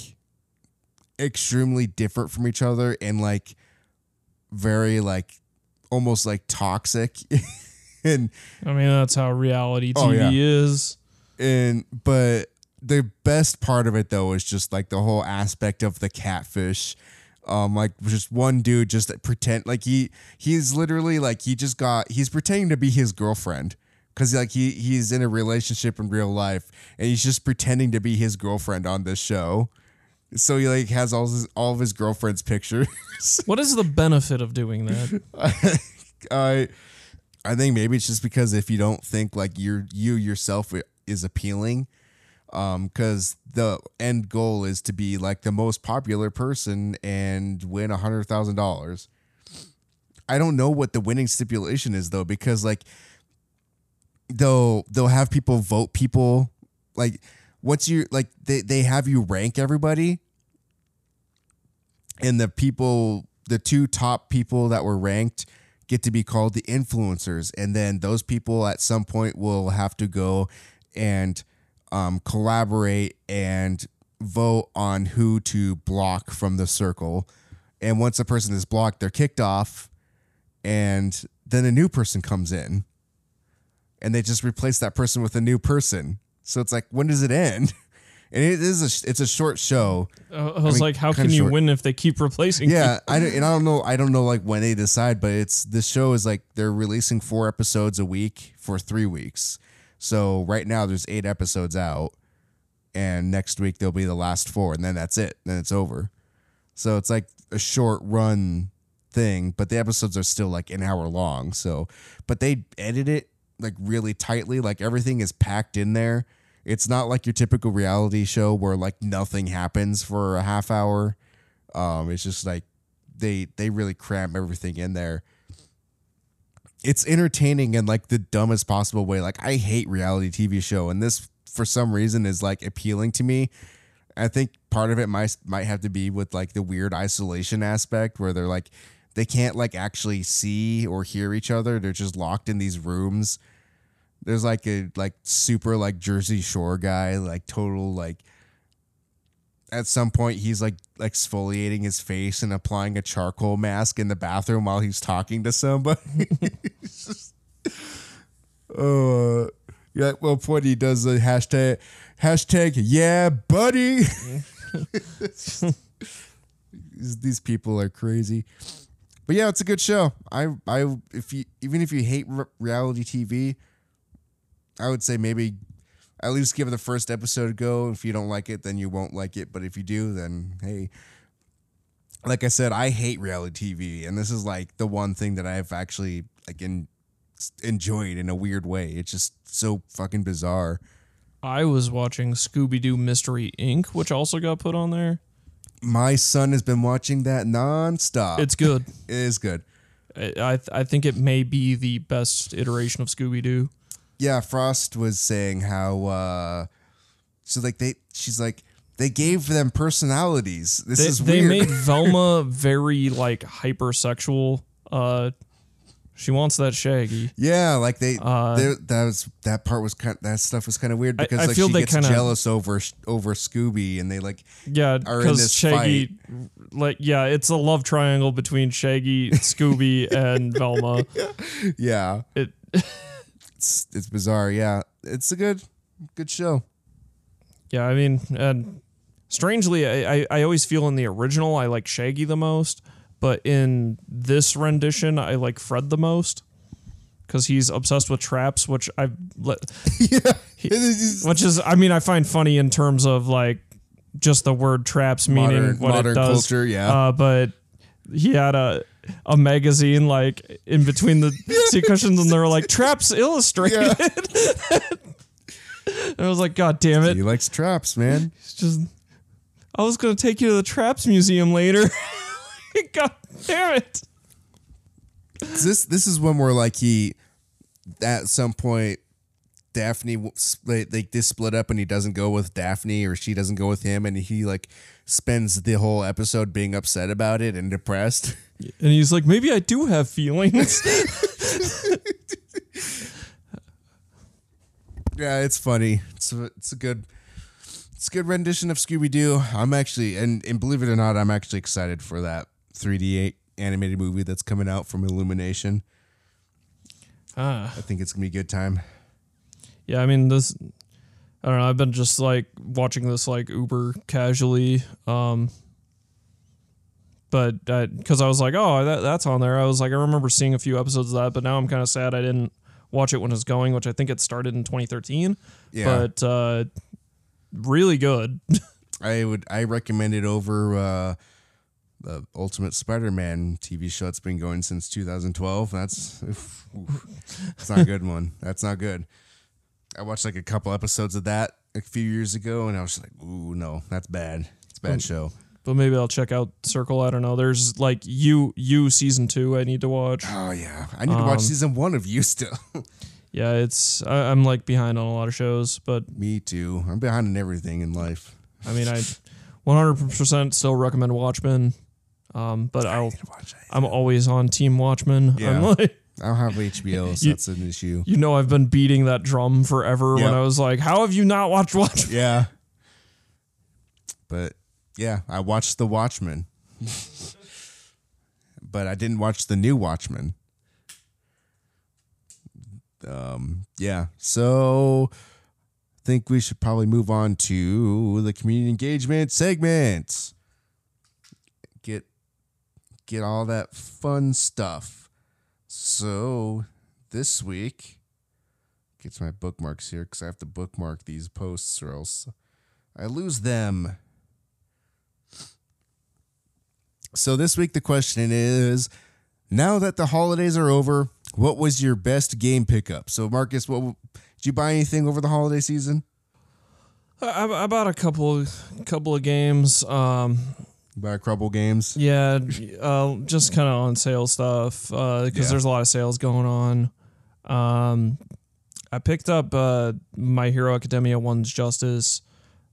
S2: extremely different from each other and like very like almost like toxic and
S1: I mean, that's how reality TV
S2: Oh, yeah.
S1: is.
S2: and but the best part of it though is just like the whole aspect of the catfish um like just one dude just pretend like he he's literally like he just got he's pretending to be his girlfriend because like he he's in a relationship in real life and he's just pretending to be his girlfriend on this show so he like has all his all of his girlfriend's pictures
S1: What is the benefit of doing that?
S2: I I think maybe it's just because if you don't think like you're you yourself is appealing, um, because the end goal is to be like the most popular person and win a hundred thousand dollars. I don't know what the winning stipulation is though, because like they'll they'll have people vote people like once you like they, they have you rank everybody and the people the two top people that were ranked get to be called the influencers. And then those people at some point will have to go and um, collaborate and vote on who to block from the circle. And once a person is blocked they're kicked off and then a new person comes in and they just replace that person with a new person. So it's like, when does it end? And it is a it's a short show.
S1: Uh, I was
S2: mean,
S1: like, how can you
S2: short.
S1: win if they keep replacing?
S2: Yeah, I don't, and I don't know. I don't know like when they decide, but it's this show is like they're releasing four episodes a week for three weeks. So right now there's eight episodes out, and next week there'll be the last four, and then that's it. Then it's over. So it's like a short run thing, but the episodes are still like an hour long. So, but they edit it like really tightly. Like everything is packed in there. It's not like your typical reality show where like nothing happens for a half hour. Um, it's just like they they really cram everything in there. It's entertaining in like the dumbest possible way. Like I hate reality TV show, and this for some reason is like appealing to me. I think part of it might might have to be with like the weird isolation aspect where they're like they can't like actually see or hear each other. They're just locked in these rooms. There's like a like super like Jersey Shore guy, like total like at some point he's like exfoliating his face and applying a charcoal mask in the bathroom while he's talking to somebody. Uh, yeah, at one point he does the hashtag hashtag yeah buddy. these people are crazy. But yeah, it's a good show. I I if you even if you hate reality TV, I would say maybe at least give the first episode a go. If you don't like it, then you won't like it. But if you do, then hey. Like I said, I hate reality TV, and this is like the one thing that I've actually like in, enjoyed in a weird way. It's just so fucking bizarre.
S1: I was watching Scooby Doo Mystery Inc., which also got put on there.
S2: My son has been watching that nonstop.
S1: It's good.
S2: it is good.
S1: I I I think it may be the best iteration of Scooby Doo.
S2: Yeah, Frost was saying how uh so like they she's like they gave them personalities. This
S1: They,
S2: is
S1: they
S2: weird.
S1: made Velma very like hypersexual. Uh, she wants that Shaggy.
S2: yeah, like they,
S1: Uh,
S2: they that was that part was kind that stuff was kind of weird because
S1: I
S2: like
S1: feel
S2: she
S1: they
S2: gets
S1: kinda-
S2: jealous over over Scooby and they like
S1: Yeah,
S2: Are in
S1: because
S2: this
S1: Shaggy, like, yeah, it's a love triangle between Shaggy, Scooby, and Velma.
S2: yeah,
S1: It
S2: it's it's bizarre. Yeah, it's a good good show.
S1: Yeah, I mean, and strangely, I, I, I always feel in the original I like Shaggy the most, but in this rendition I like Fred the most because he's obsessed with traps, which I've let,
S2: yeah,
S1: which is I mean I find funny in terms of like just the word traps meaning
S2: Modern-
S1: what
S2: modern
S1: it does.
S2: culture, yeah.
S1: Uh, but he had a a magazine like in between the seat cushions, and they were like traps illustrated. and I was like, God damn it!
S2: he likes traps, man.
S1: It's just I was gonna take you to the Traps Museum later. God damn it!
S2: this this is one where like he at some point Daphne like they split up and he doesn't go with Daphne or she doesn't go with him and he like spends the whole episode being upset about it and depressed.
S1: And he's like, maybe I do have feelings.
S2: yeah, it's funny. It's a, it's a good it's a good rendition of Scooby Doo. I'm actually and and believe it or not, I'm actually excited for that 3D animated movie that's coming out from Illumination.
S1: ah,
S2: I think it's gonna be a good time.
S1: yeah. I mean, this. I don't know. I've been just like watching this like uber casually. Um, but because I was like, oh, that, that's on there. I was like, I remember seeing a few episodes of that, but now I'm kind of sad I didn't watch it when it's going, which I think it started in 2013.
S2: Yeah.
S1: But uh, really good.
S2: I would I recommend it over uh, the Ultimate Spider-Man TV show that's been going since 2012. That's oof, oof. it's not a good one. That's not good. I watched like a couple episodes of that a few years ago, and I was like, "Ooh, no, that's bad. It's a bad show."
S1: but maybe I'll check out Circle. I don't know. There's like you you season two. I need to watch.
S2: Oh yeah, I need to watch season one of you still.
S1: Yeah, it's I, I'm like behind on a lot of shows, but
S2: Me too. I'm behind in everything in life.
S1: I mean I 100% still recommend Watchmen. Um, but I'll
S2: Watch it.
S1: I'm always on Team Watchmen.
S2: Yeah.
S1: I'm like
S2: I don't have HBO, so
S1: You-
S2: that's an issue.
S1: you know I've been beating that drum forever when I was like, how have you not watched Watchmen?
S2: Yeah. But yeah, I watched The Watchmen. but I didn't watch the new Watchmen. Um, yeah. So I think we should probably move on to the community engagement segment. Get get all that fun stuff. So this week, get to my bookmarks here because I have to bookmark these posts or else I lose them. So this week the question is now that the holidays are over, what was your best game pickup? So Marcus, what did you buy anything over the holiday season?
S1: I, I bought a couple couple of games. Um,
S2: buy a couple games?
S1: yeah, uh, just kind of on sale stuff because
S2: Yeah.
S1: there's a lot of sales going on. Um, I picked up uh, My Hero Academia One's Justice.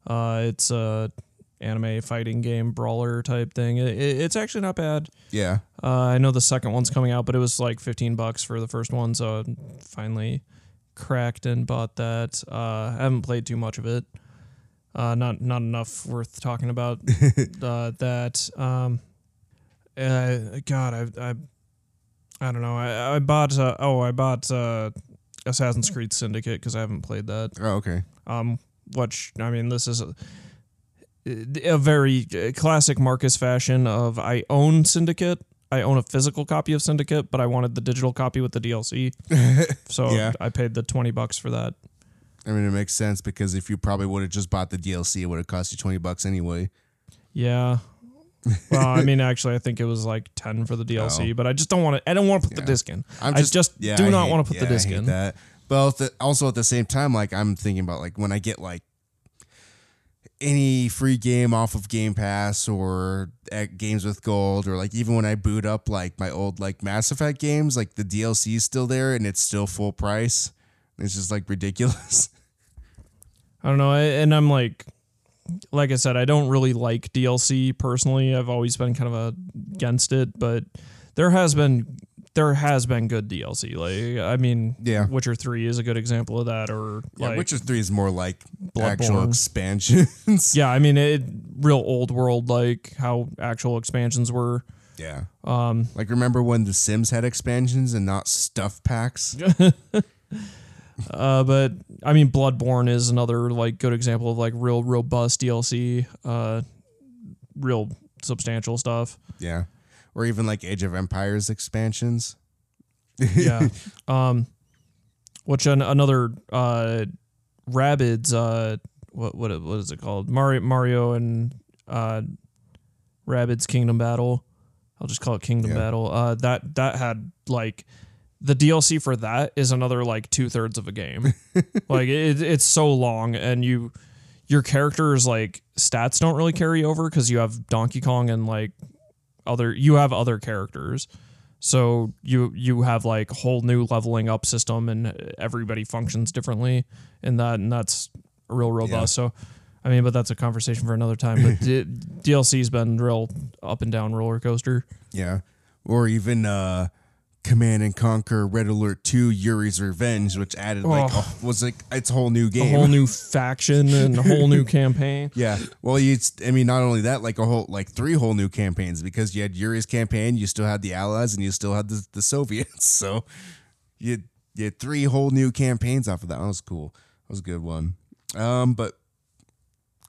S1: Uh, it's a anime fighting game brawler type thing. It, it, it's actually not bad.
S2: Yeah.
S1: Uh, I know the second one's coming out, but it was like 15 bucks for the first one, so I finally cracked and bought that. Uh, I haven't played too much of it. Uh, not not enough worth talking about uh, that. Um, uh, God, I, I I don't know. I, I bought uh, oh I bought uh, Assassin's Creed Syndicate because I haven't played that.
S2: Oh, okay.
S1: Um, which I mean, this is a, a very uh, classic Marcus fashion of I own Syndicate. I own a physical copy of Syndicate, but I wanted the digital copy with the DLC, so
S2: Yeah.
S1: I paid the twenty bucks for that.
S2: I mean, it makes sense because if you probably would have just bought the DLC, it would have cost you 20 bucks anyway.
S1: Yeah. Well, I mean, actually, I think it was like ten for the DLC,
S2: Oh.
S1: but I just don't want to. I don't want to put the disc in.
S2: I'm
S1: I just
S2: yeah,
S1: do
S2: I
S1: not
S2: hate-
S1: want to put
S2: yeah,
S1: the disc in.
S2: That. But also at the same time, like I'm thinking about like when I get like any free game off of Game Pass or at Games with Gold, or like even when I boot up like my old like Mass Effect games, like the DLC is still there and it's still full price. It's just like ridiculous.
S1: I don't know, I, and I'm like, like I said, I don't really like DLC personally. I've always been kind of against it, but there has been there has been good DLC. Like, I mean,
S2: Yeah.
S1: Witcher Three is a good example of that, or
S2: Yeah,
S1: like,
S2: Witcher Three is more like actual
S1: Bloodborne.
S2: expansions.
S1: yeah, I mean, it real old world like how actual expansions were.
S2: Yeah. Um, like remember when The Sims had expansions and not stuff packs?
S1: Uh, but I mean, Bloodborne is another like good example of like real robust DLC, uh, real substantial stuff.
S2: yeah. Or even like Age of Empires expansions.
S1: Yeah. um, which an, another uh, Rabbids uh, what what what is it called? Mario Mario and uh, Rabbids Kingdom Battle. I'll just call it Kingdom
S2: Yeah.
S1: Battle. Uh, that that had like the DLC for that is another like two thirds of a game. like it, it's so long, and you your character's like stats don't really carry over because you have Donkey Kong and like other you have other characters. So you you have like a whole new leveling up system, and everybody functions differently in that, and that's real robust. So, I mean, but that's a conversation for another time. But D- DLC's been real up and down roller coaster.
S2: Yeah. Or even uh Command and Conquer Red Alert 2 Yuri's Revenge, which added like
S1: Oh.
S2: a, was like its a whole new game, A
S1: whole new faction and a whole new campaign.
S2: yeah. Well, you I mean not only that, like a whole like three whole new campaigns because you had Yuri's campaign, you still had the Allies and you still had the, the Soviets. So you had, you had three whole new campaigns off of that. That was cool. That was a good one. Um, but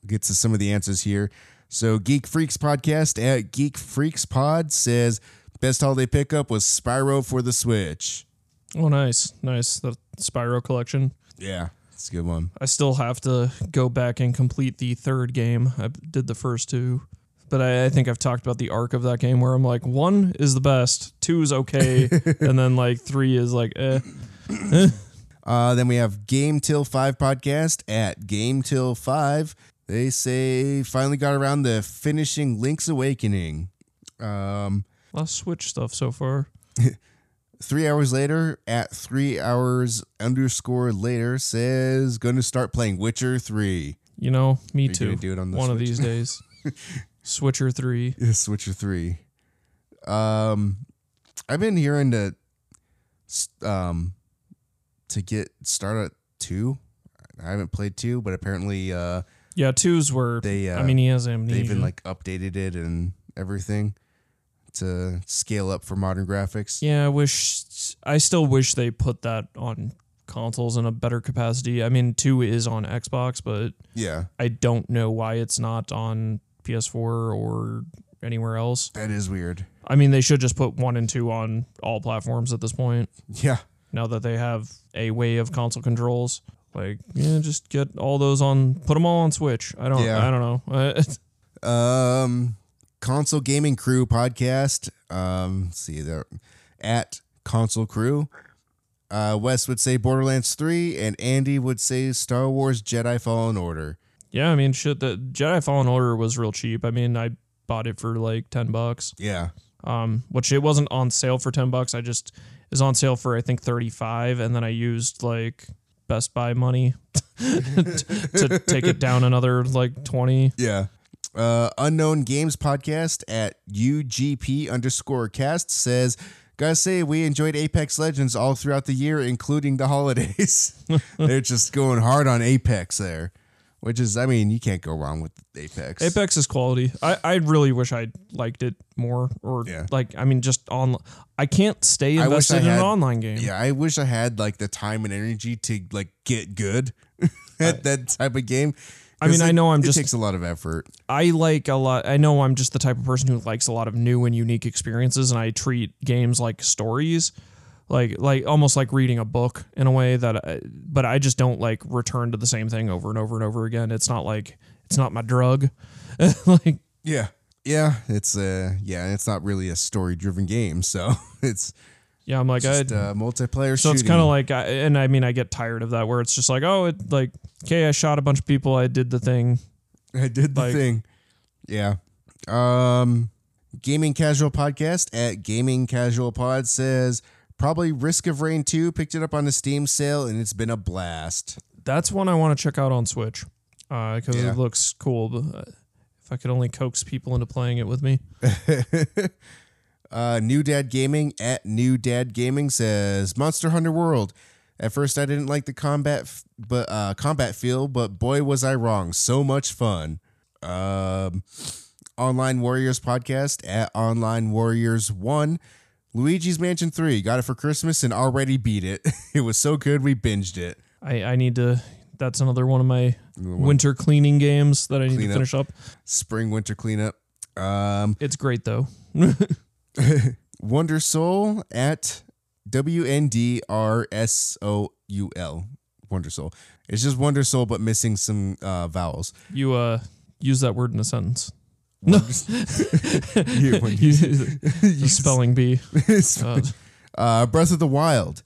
S2: get to some of the answers here. So Geek Freaks podcast at Geek Freaks Pod says best holiday pickup was Spyro for the Switch.
S1: Oh, nice, nice. The Spyro collection.
S2: Yeah, it's a good one.
S1: I still have to go back and complete the third game. I did the first two. But I, I think I've talked about the arc of that game where I'm like, one is the best, two is okay, and then like three is like, eh.
S2: Uh, then we have Game Till Five podcast at Game Till Five. They say finally got around to finishing Link's Awakening. Um,
S1: A lot of Switch stuff so far.
S2: three hours later, at three hours underscore later, says going to start playing Witcher Three.
S1: You know, me
S2: you
S1: too.
S2: do it on
S1: One of these days. Switcher 3.
S2: Yes, Witcher Three. Um, I've been hearing to, um, to get started at two. I haven't played two, but apparently, uh,
S1: Yeah, twos were.
S2: They, uh,
S1: I mean, he has amnesia.
S2: they even like updated it and everything to scale up for modern graphics.
S1: Yeah, I wish. I still wish they put that on consoles in a better capacity. I mean, two is on Xbox, but
S2: Yeah,
S1: I don't know why it's not on PS4 or anywhere else.
S2: that is weird.
S1: I mean, they should just put one and two on all platforms at this point.
S2: Yeah,
S1: Now that they have a way of console controls, like yeah, just get all those on, put them all on Switch. I don't,
S2: Yeah.
S1: I don't know.
S2: Um, console gaming crew podcast. Um, see there at console crew. Uh, Wes would say Borderlands three, and Andy would say Star Wars Jedi Fallen Order.
S1: yeah, I mean, shit. The Jedi Fallen Order was real cheap. I mean, I bought it for like ten bucks.
S2: Yeah,
S1: um, which it wasn't on sale for 10 bucks. I just is on sale for I think 35 and then I used like Best Buy money to take it down another like 20.
S2: yeah. Uh, Unknown Games podcast at UGP underscore cast says, Gotta say, we enjoyed Apex Legends all throughout the year, including the holidays. They're just going hard on Apex there, which is, I mean, you can't go wrong with Apex.
S1: Apex is quality. I, I really wish I liked it more or
S2: Yeah.
S1: like I mean just on I can't stay
S2: I I
S1: invested in
S2: had-
S1: an online game.
S2: Yeah, I wish I had like the time and energy to like get good at that type of game.
S1: I mean,
S2: 'Cause
S1: I know I'm just.
S2: it takes a lot of effort.
S1: I like a lot. I know I'm just the type of person who likes a lot of new and unique experiences, and I treat games like stories, like like almost like reading a book in a way that. I, but I just don't like return to the same thing over and over and over again. It's not like it's not my drug. like
S2: Yeah, yeah, it's uh, yeah, it's not really a story driven game, so it's
S1: yeah, I'm like I.
S2: just uh, multiplayer.
S1: so it's kind of like, I, and I mean, I get tired of that where it's just like, oh, it like, okay, I shot a bunch of people, I did the thing.
S2: I did the
S1: like-
S2: thing. Yeah. Um, gaming casual podcast at gaming casual pod says probably Risk of Rain two picked it up on the Steam sale and it's been a blast.
S1: That's one I want to check out on Switch because
S2: Yeah.
S1: it looks cool. But uh, if I could only coax people into playing it with me.
S2: Uh, New Dad Gaming at New Dad Gaming says Monster Hunter World. At first, I didn't like the combat, f- but uh, combat feel, but boy was I wrong. So much fun. Um, Online Warriors podcast at Online Warriors One. Luigi's Mansion Three got it for Christmas and already beat it. it was so good we binged it.
S1: I, I need to. That's another one of my winter cleaning games that I need
S2: Clean
S1: to
S2: up.
S1: finish up.
S2: Spring winter cleanup. Um,
S1: It's great though.
S2: Wonder Soul at W N D R S O U L. Wonder Soul. It's just Wonder Soul, but missing some uh, vowels.
S1: You uh use that word in a sentence. No,
S2: You- when
S1: You- the spelling bee. Uh,
S2: Breath of the Wild,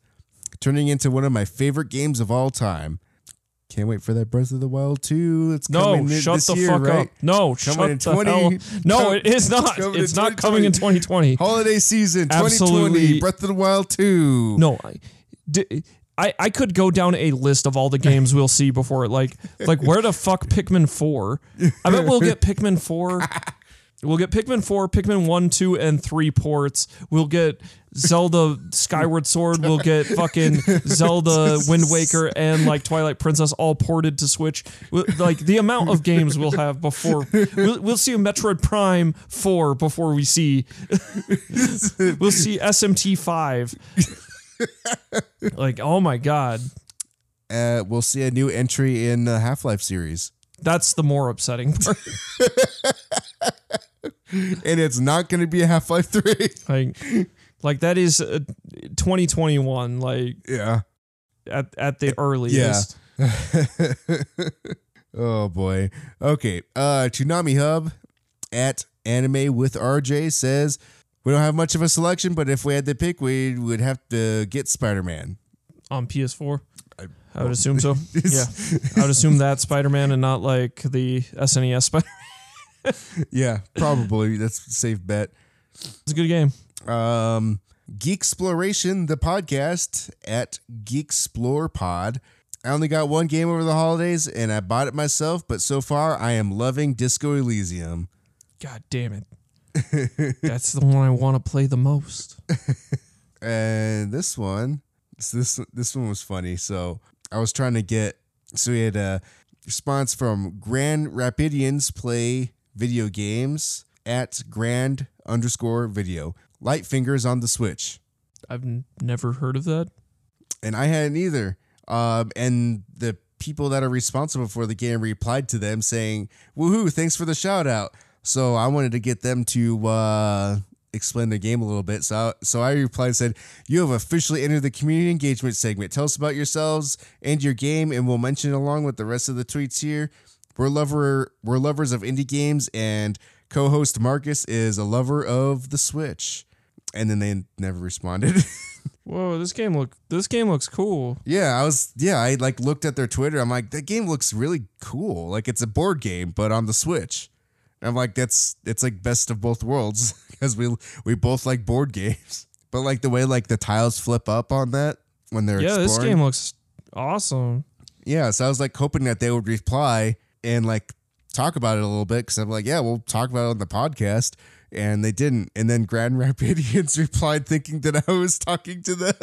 S2: turning into one of my favorite games of all time. Can't wait for that Breath of the Wild 2. It's
S1: no,
S2: coming
S1: shut
S2: this
S1: the
S2: year,
S1: fuck
S2: right?
S1: up. No,
S2: Coming
S1: shut
S2: in
S1: the
S2: 20
S1: hell. No, it is not.
S2: in
S1: It's not coming in 2020.
S2: Holiday season 2020,
S1: Absolutely.
S2: Breath of the Wild 2.
S1: No, I, I, I could go down a list of all the games we'll see before it. Like, like where the fuck Pikmin four? I bet we'll get Pikmin four. We'll get Pikmin four, Pikmin one, two, and three ports. We'll get Zelda Skyward Sword. We'll get fucking Zelda Wind Waker and like Twilight Princess all ported to Switch. We'll- Like the amount of games we'll have before we'll, we'll see a Metroid Prime four before we see we'll see SMT five. like oh my god,
S2: Uh, we'll see a new entry in the Half Life series.
S1: that's the more upsetting part.
S2: And it's not going to be a Half Life 3.
S1: like, like that is uh, 2021. Like
S2: yeah.
S1: at at the earliest. Yeah.
S2: oh boy. Okay. Uh Toonami Hub at Anime with RJ says we don't have much of a selection, but if we had to pick, we would have to get Spider Man.
S1: on PS4. I, would assume so. yeah, I would assume that Spider Man and not like the SNES Spider.
S2: Yeah, probably. That's a safe bet.
S1: It's a good game.
S2: Um Geek Exploration, the podcast at Geek Explore Pod. I only got one game over the holidays and I bought it myself, but so far I am loving Disco Elysium.
S1: God damn it. That's the one I want to play the most.
S2: and this one this this this one was funny so i was trying to get so we had a response from grand rapidians play video games at grand underscore video light fingers on the switch
S1: I've n- never heard of that.
S2: and i hadn't either um, and the people that are responsible for the game replied to them saying, "Woohoo! Thanks for the shout out." So I wanted to get them to uh, explain the game a little bit. So so I replied and said, "You have officially entered the community engagement segment. Tell us about yourselves and your game, and we'll mention it along with the rest of the tweets here. We're lover we're lovers of indie games, and co-host Marcus is a lover of the Switch." And then they never responded.
S1: Whoa, this game look this game looks cool.
S2: Yeah, I was. Yeah, I like looked at their Twitter. I'm like, that game looks really cool. Like it's a board game, but on the Switch. And I'm like, that's it's like best of both worlds because we we both like board games. But like the way like the tiles flip up on that when they're
S1: Yeah, this game looks awesome.
S2: Yeah, so I was like hoping that they would reply and like talk about it a little bit because I'm like, yeah, we'll talk about it on the podcast. And they didn't. And then Grand Rapidians replied thinking that I was talking to them.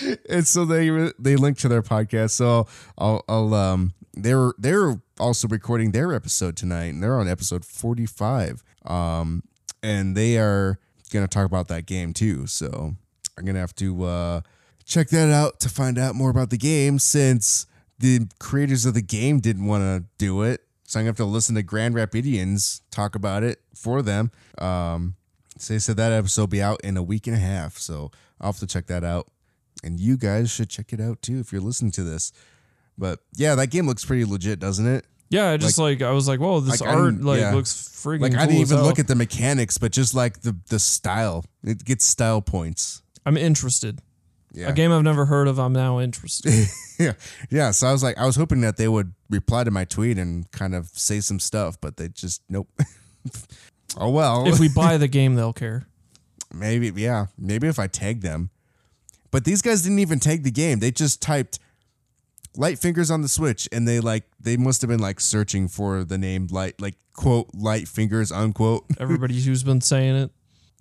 S2: and so they they linked to their podcast. So I'll, I'll um they're they're also recording their episode tonight, and they're on episode 45. Um, and they are gonna talk about that game too. So I'm gonna have to uh check that out to find out more about the game since the creators of the game didn't want to do it. So I'm gonna have to listen to Grand Rapidians talk about it for them. Um, so they said that episode will be out in a week and a half. So I'll have to check that out. And you guys should check it out too if you're listening to this. But yeah, that game looks pretty legit, doesn't it?
S1: Yeah, I just like, I was like, whoa, this
S2: like,
S1: art like
S2: yeah.
S1: looks freaking
S2: Like I didn't even look at the mechanics, but just like the the style. It gets style points.
S1: I'm interested.
S2: Yeah.
S1: A game I've never heard of, I'm now interested.
S2: yeah. Yeah. So I was like, I was hoping that they would reply to my tweet and kind of say some stuff, but they just nope. oh well.
S1: if we buy the game, they'll care.
S2: maybe yeah. Maybe if I tag them. But these guys didn't even tag the game. They just typed light fingers on the switch and they like they must have been like searching for the name light like quote light fingers unquote.
S1: Everybody who's been saying it.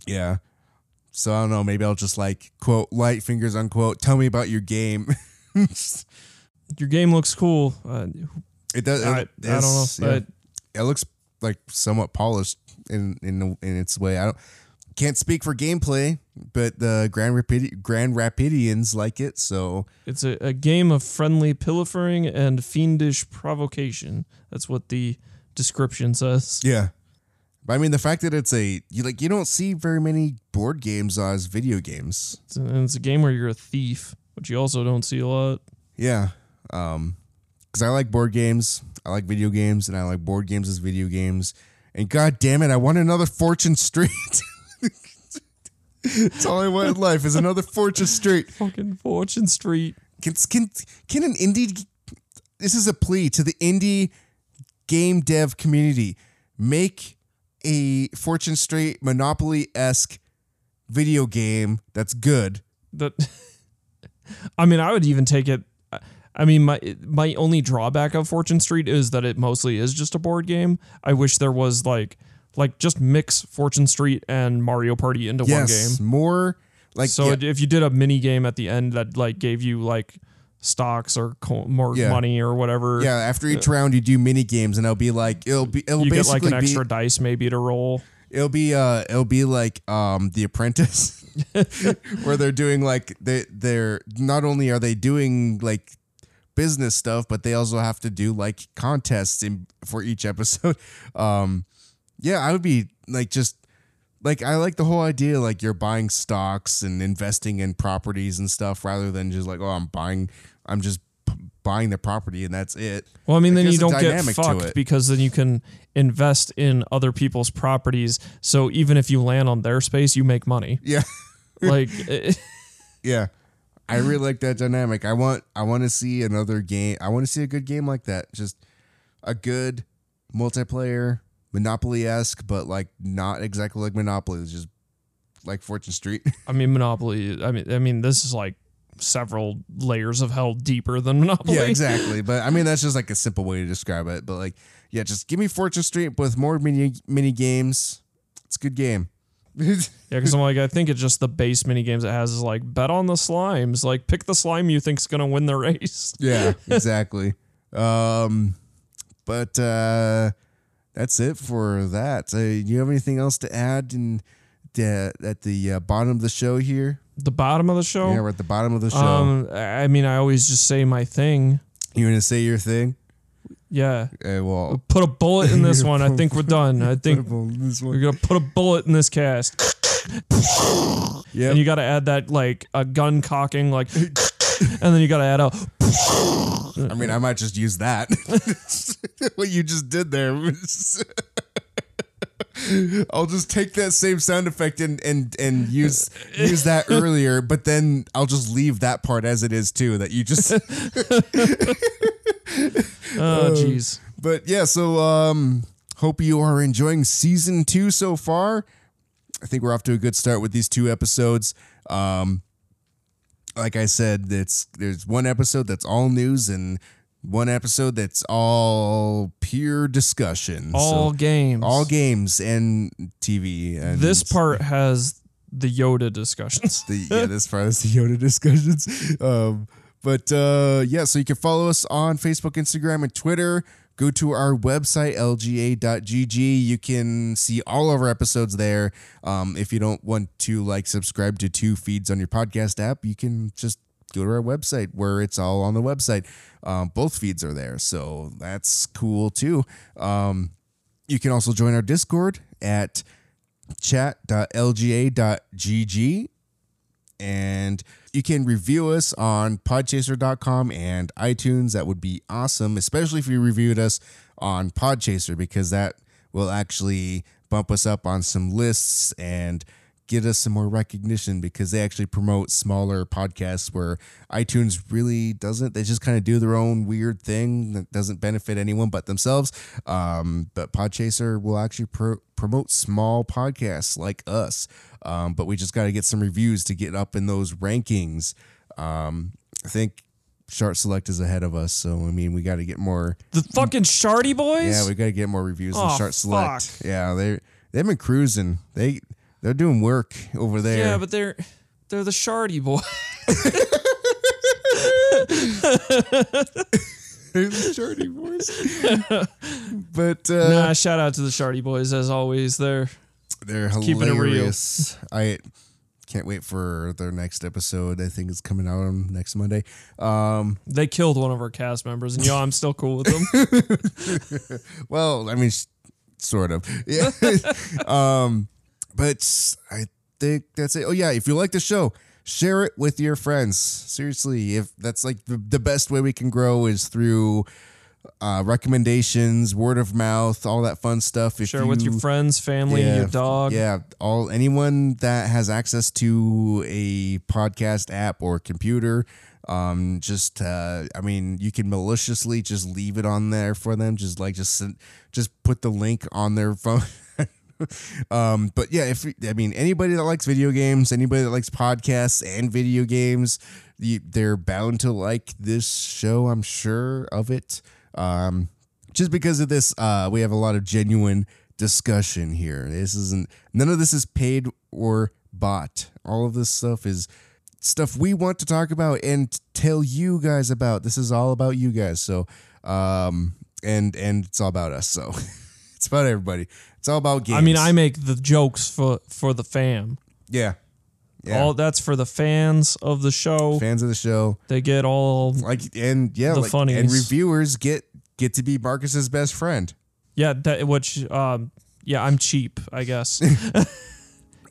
S2: Yeah. So I don't know. Maybe I'll just like quote light fingers unquote. Tell me about your game.
S1: Your game looks cool. Uh,
S2: it does.
S1: I, I don't know.
S2: yeah. it looks like somewhat polished in in in its way. I don't can't speak for gameplay, but the Grand Rapid Grand Rapidians like it. So
S1: It's a, a game of friendly pilfering and fiendish provocation. That's what the description says.
S2: yeah. But I mean, the fact that it's a you like you don't see very many board games as video games.
S1: It's a, and it's a game where you're a thief, which you also don't see a lot.
S2: Yeah. Um, because I like board games, I like video games, and I like board games as video games. And god damn it, I want another Fortune Street. That's all I want in life is another Fortune Street.
S1: Fucking Fortune Street.
S2: Can can can an indie? This is a plea to the indie game dev community. Make a Fortune Street Monopoly esque video game that's good.
S1: That I mean, I would even take it. I mean, my my only drawback of Fortune Street is that it mostly is just a board game. I wish there was like like just mix Fortune Street and Mario Party into one game.
S2: more like
S1: so
S2: yeah,
S1: if you did a mini game at the end that like gave you like stocks or co- more
S2: Yeah.
S1: money or whatever,
S2: yeah. After each round, you do mini games, and it'll be like it'll be it'll
S1: you get
S2: basically
S1: like an extra
S2: be
S1: dice maybe to roll.
S2: it'll be uh it'll be like um The Apprentice, where they're doing like they they're not only are they doing like business stuff, but they also have to do like contests in for each episode. Um, yeah, I would be like just like I like the whole idea like you're buying stocks and investing in properties and stuff rather than just like oh I'm buying I'm just p- buying the property and that's it.
S1: Well, I mean, then you don't get
S2: to
S1: fucked because then you can invest in other people's properties. So even if you land on their space, you make money.
S2: Yeah.
S1: Like, eh,
S2: Yeah. I really like that dynamic. I want I want to see another game. I want to see a good game like that. Just a good multiplayer Monopoly esque, but like not exactly like Monopoly. It's just like Fortune Street.
S1: I mean, Monopoly. I mean, I mean, this is like several layers of hell deeper than Monopoly.
S2: yeah, exactly. But I mean, that's just like a simple way to describe it. But like, yeah, just give me Fortune Street with more mini mini games. It's a good game.
S1: Yeah, because I'm like, I think it's just the base mini games it has is like bet on the slimes. Like, pick the slime you think's gonna win the race.
S2: Yeah, exactly. um, but uh, that's it for that. Uh, do you have anything else to add And the, at the uh, bottom of the show here?
S1: The bottom of the show.
S2: Yeah, we're at the bottom of the show.
S1: Um, I mean, I always just say my thing.
S2: You're gonna say your thing?
S1: Yeah.
S2: Uh, well,
S1: Put a bullet in this one. I think we're done. I think we're gonna put a bullet in this cast.
S2: Yeah.
S1: And you got to add that like a gun cocking, like, and then you got to add a.
S2: I mean, I might just use that. what you just did there. I'll just take that same sound effect and and and use use that earlier, but then I'll just leave that part as it is too. That you just.
S1: Oh, jeez.
S2: But yeah, so um, hope you are enjoying season two so far. I think we're off to a good start with these two episodes. Um, like I said, it's there's one episode that's all news and one episode that's all pure discussion.
S1: All
S2: So,
S1: games.
S2: all games and TV. And
S1: This part has the Yoda discussions.
S2: the yeah, this part is the Yoda discussions. Um, but uh, yeah, so you can follow us on Facebook, Instagram, and Twitter. Go to our website lga.gg. You can see all of our episodes there. Um, if you don't want to like subscribe to two feeds on your podcast app, you can just go to our website where it's all on the website. Um, both feeds are there, so that's cool too. Um, you can also join our Discord at chat.lga.gg and you can review us on podchaser.com and iTunes. That would be awesome, especially if you reviewed us on Podchaser, because that will actually bump us up on some lists and get us some more recognition because they actually promote smaller podcasts where iTunes really doesn't. They just kind of do their own weird thing that doesn't benefit anyone but themselves. Um, but Podchaser will actually pro- promote small podcasts like us. Um, but we just got to get some reviews to get up in those rankings. Um, I think Chart Select is ahead of us, so I mean we got to get more.
S1: The fucking Shardy boys.
S2: Yeah, we got to get more reviews
S1: Oh,
S2: on Chart Select.
S1: fuck.
S2: Yeah, they they've been cruising. They they're doing work over there.
S1: yeah, but they're they're the Shardy boys.
S2: Shardy boys. but uh,
S1: nah, shout out to the Shardy boys as always. They're
S2: they're
S1: keeping it real.
S2: hilarious. I can't wait for their next episode. I think it's coming out on next Monday. Um,
S1: they killed one of our cast members, and yo, I'm still cool with them.
S2: well, I mean, sort of. Yeah. um, but I think that's it. Oh yeah, if you like the show, share it with your friends. Seriously, if that's like the, the best way we can grow is through uh, recommendations, word of mouth, all that fun stuff. If
S1: Share it with your friends, family, your dog.
S2: Yeah, all anyone that has access to a podcast app or computer, um, just uh, I mean, you can maliciously just leave it on there for them. Just like just just put the link on their phone. um, but yeah, if I mean anybody that likes video games, anybody that likes podcasts and video games, they're bound to like this show. I'm sure of it. Um, just because of this, uh, we have a lot of genuine discussion here. This isn't none of this is paid or bought. All of this stuff is stuff we want to talk about and tell you guys about. This is all about you guys. So, um, and and it's all about us. So, it's about everybody. It's all about games.
S1: I mean, I make the jokes for for the fam.
S2: yeah, yeah.
S1: All that's for the fans of the show.
S2: fans of the show,
S1: They get all
S2: like and yeah,
S1: The
S2: like,
S1: funnies.
S2: and reviewers get get to be Marcus's best friend.
S1: yeah. That which um yeah, I'm cheap, I guess.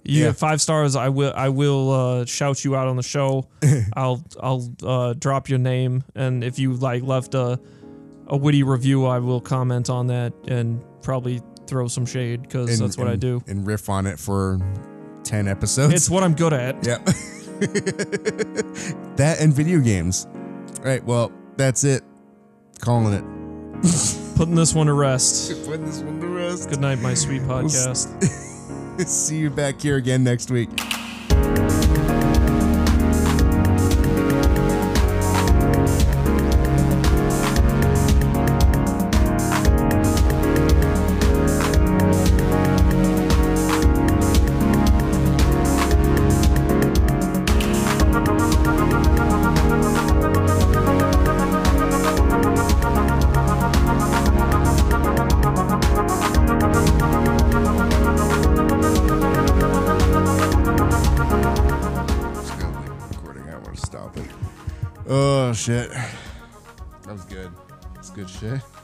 S1: You
S2: Yeah.
S1: get five stars. I will. I will uh, shout you out on the show. I'll. I'll uh, drop your name, and if you like left a a witty review, I will comment on that and probably throw some shade because
S2: And,
S1: that's what I do.
S2: and riff on it for ten episodes.
S1: It's what I'm good at.
S2: Yeah. that and video games. All right, well, that's it. Calling it.
S1: Putting this one to rest.
S2: Putting this one to rest.
S1: Good night, my sweet podcast.
S2: See you back here again next week. Good shit.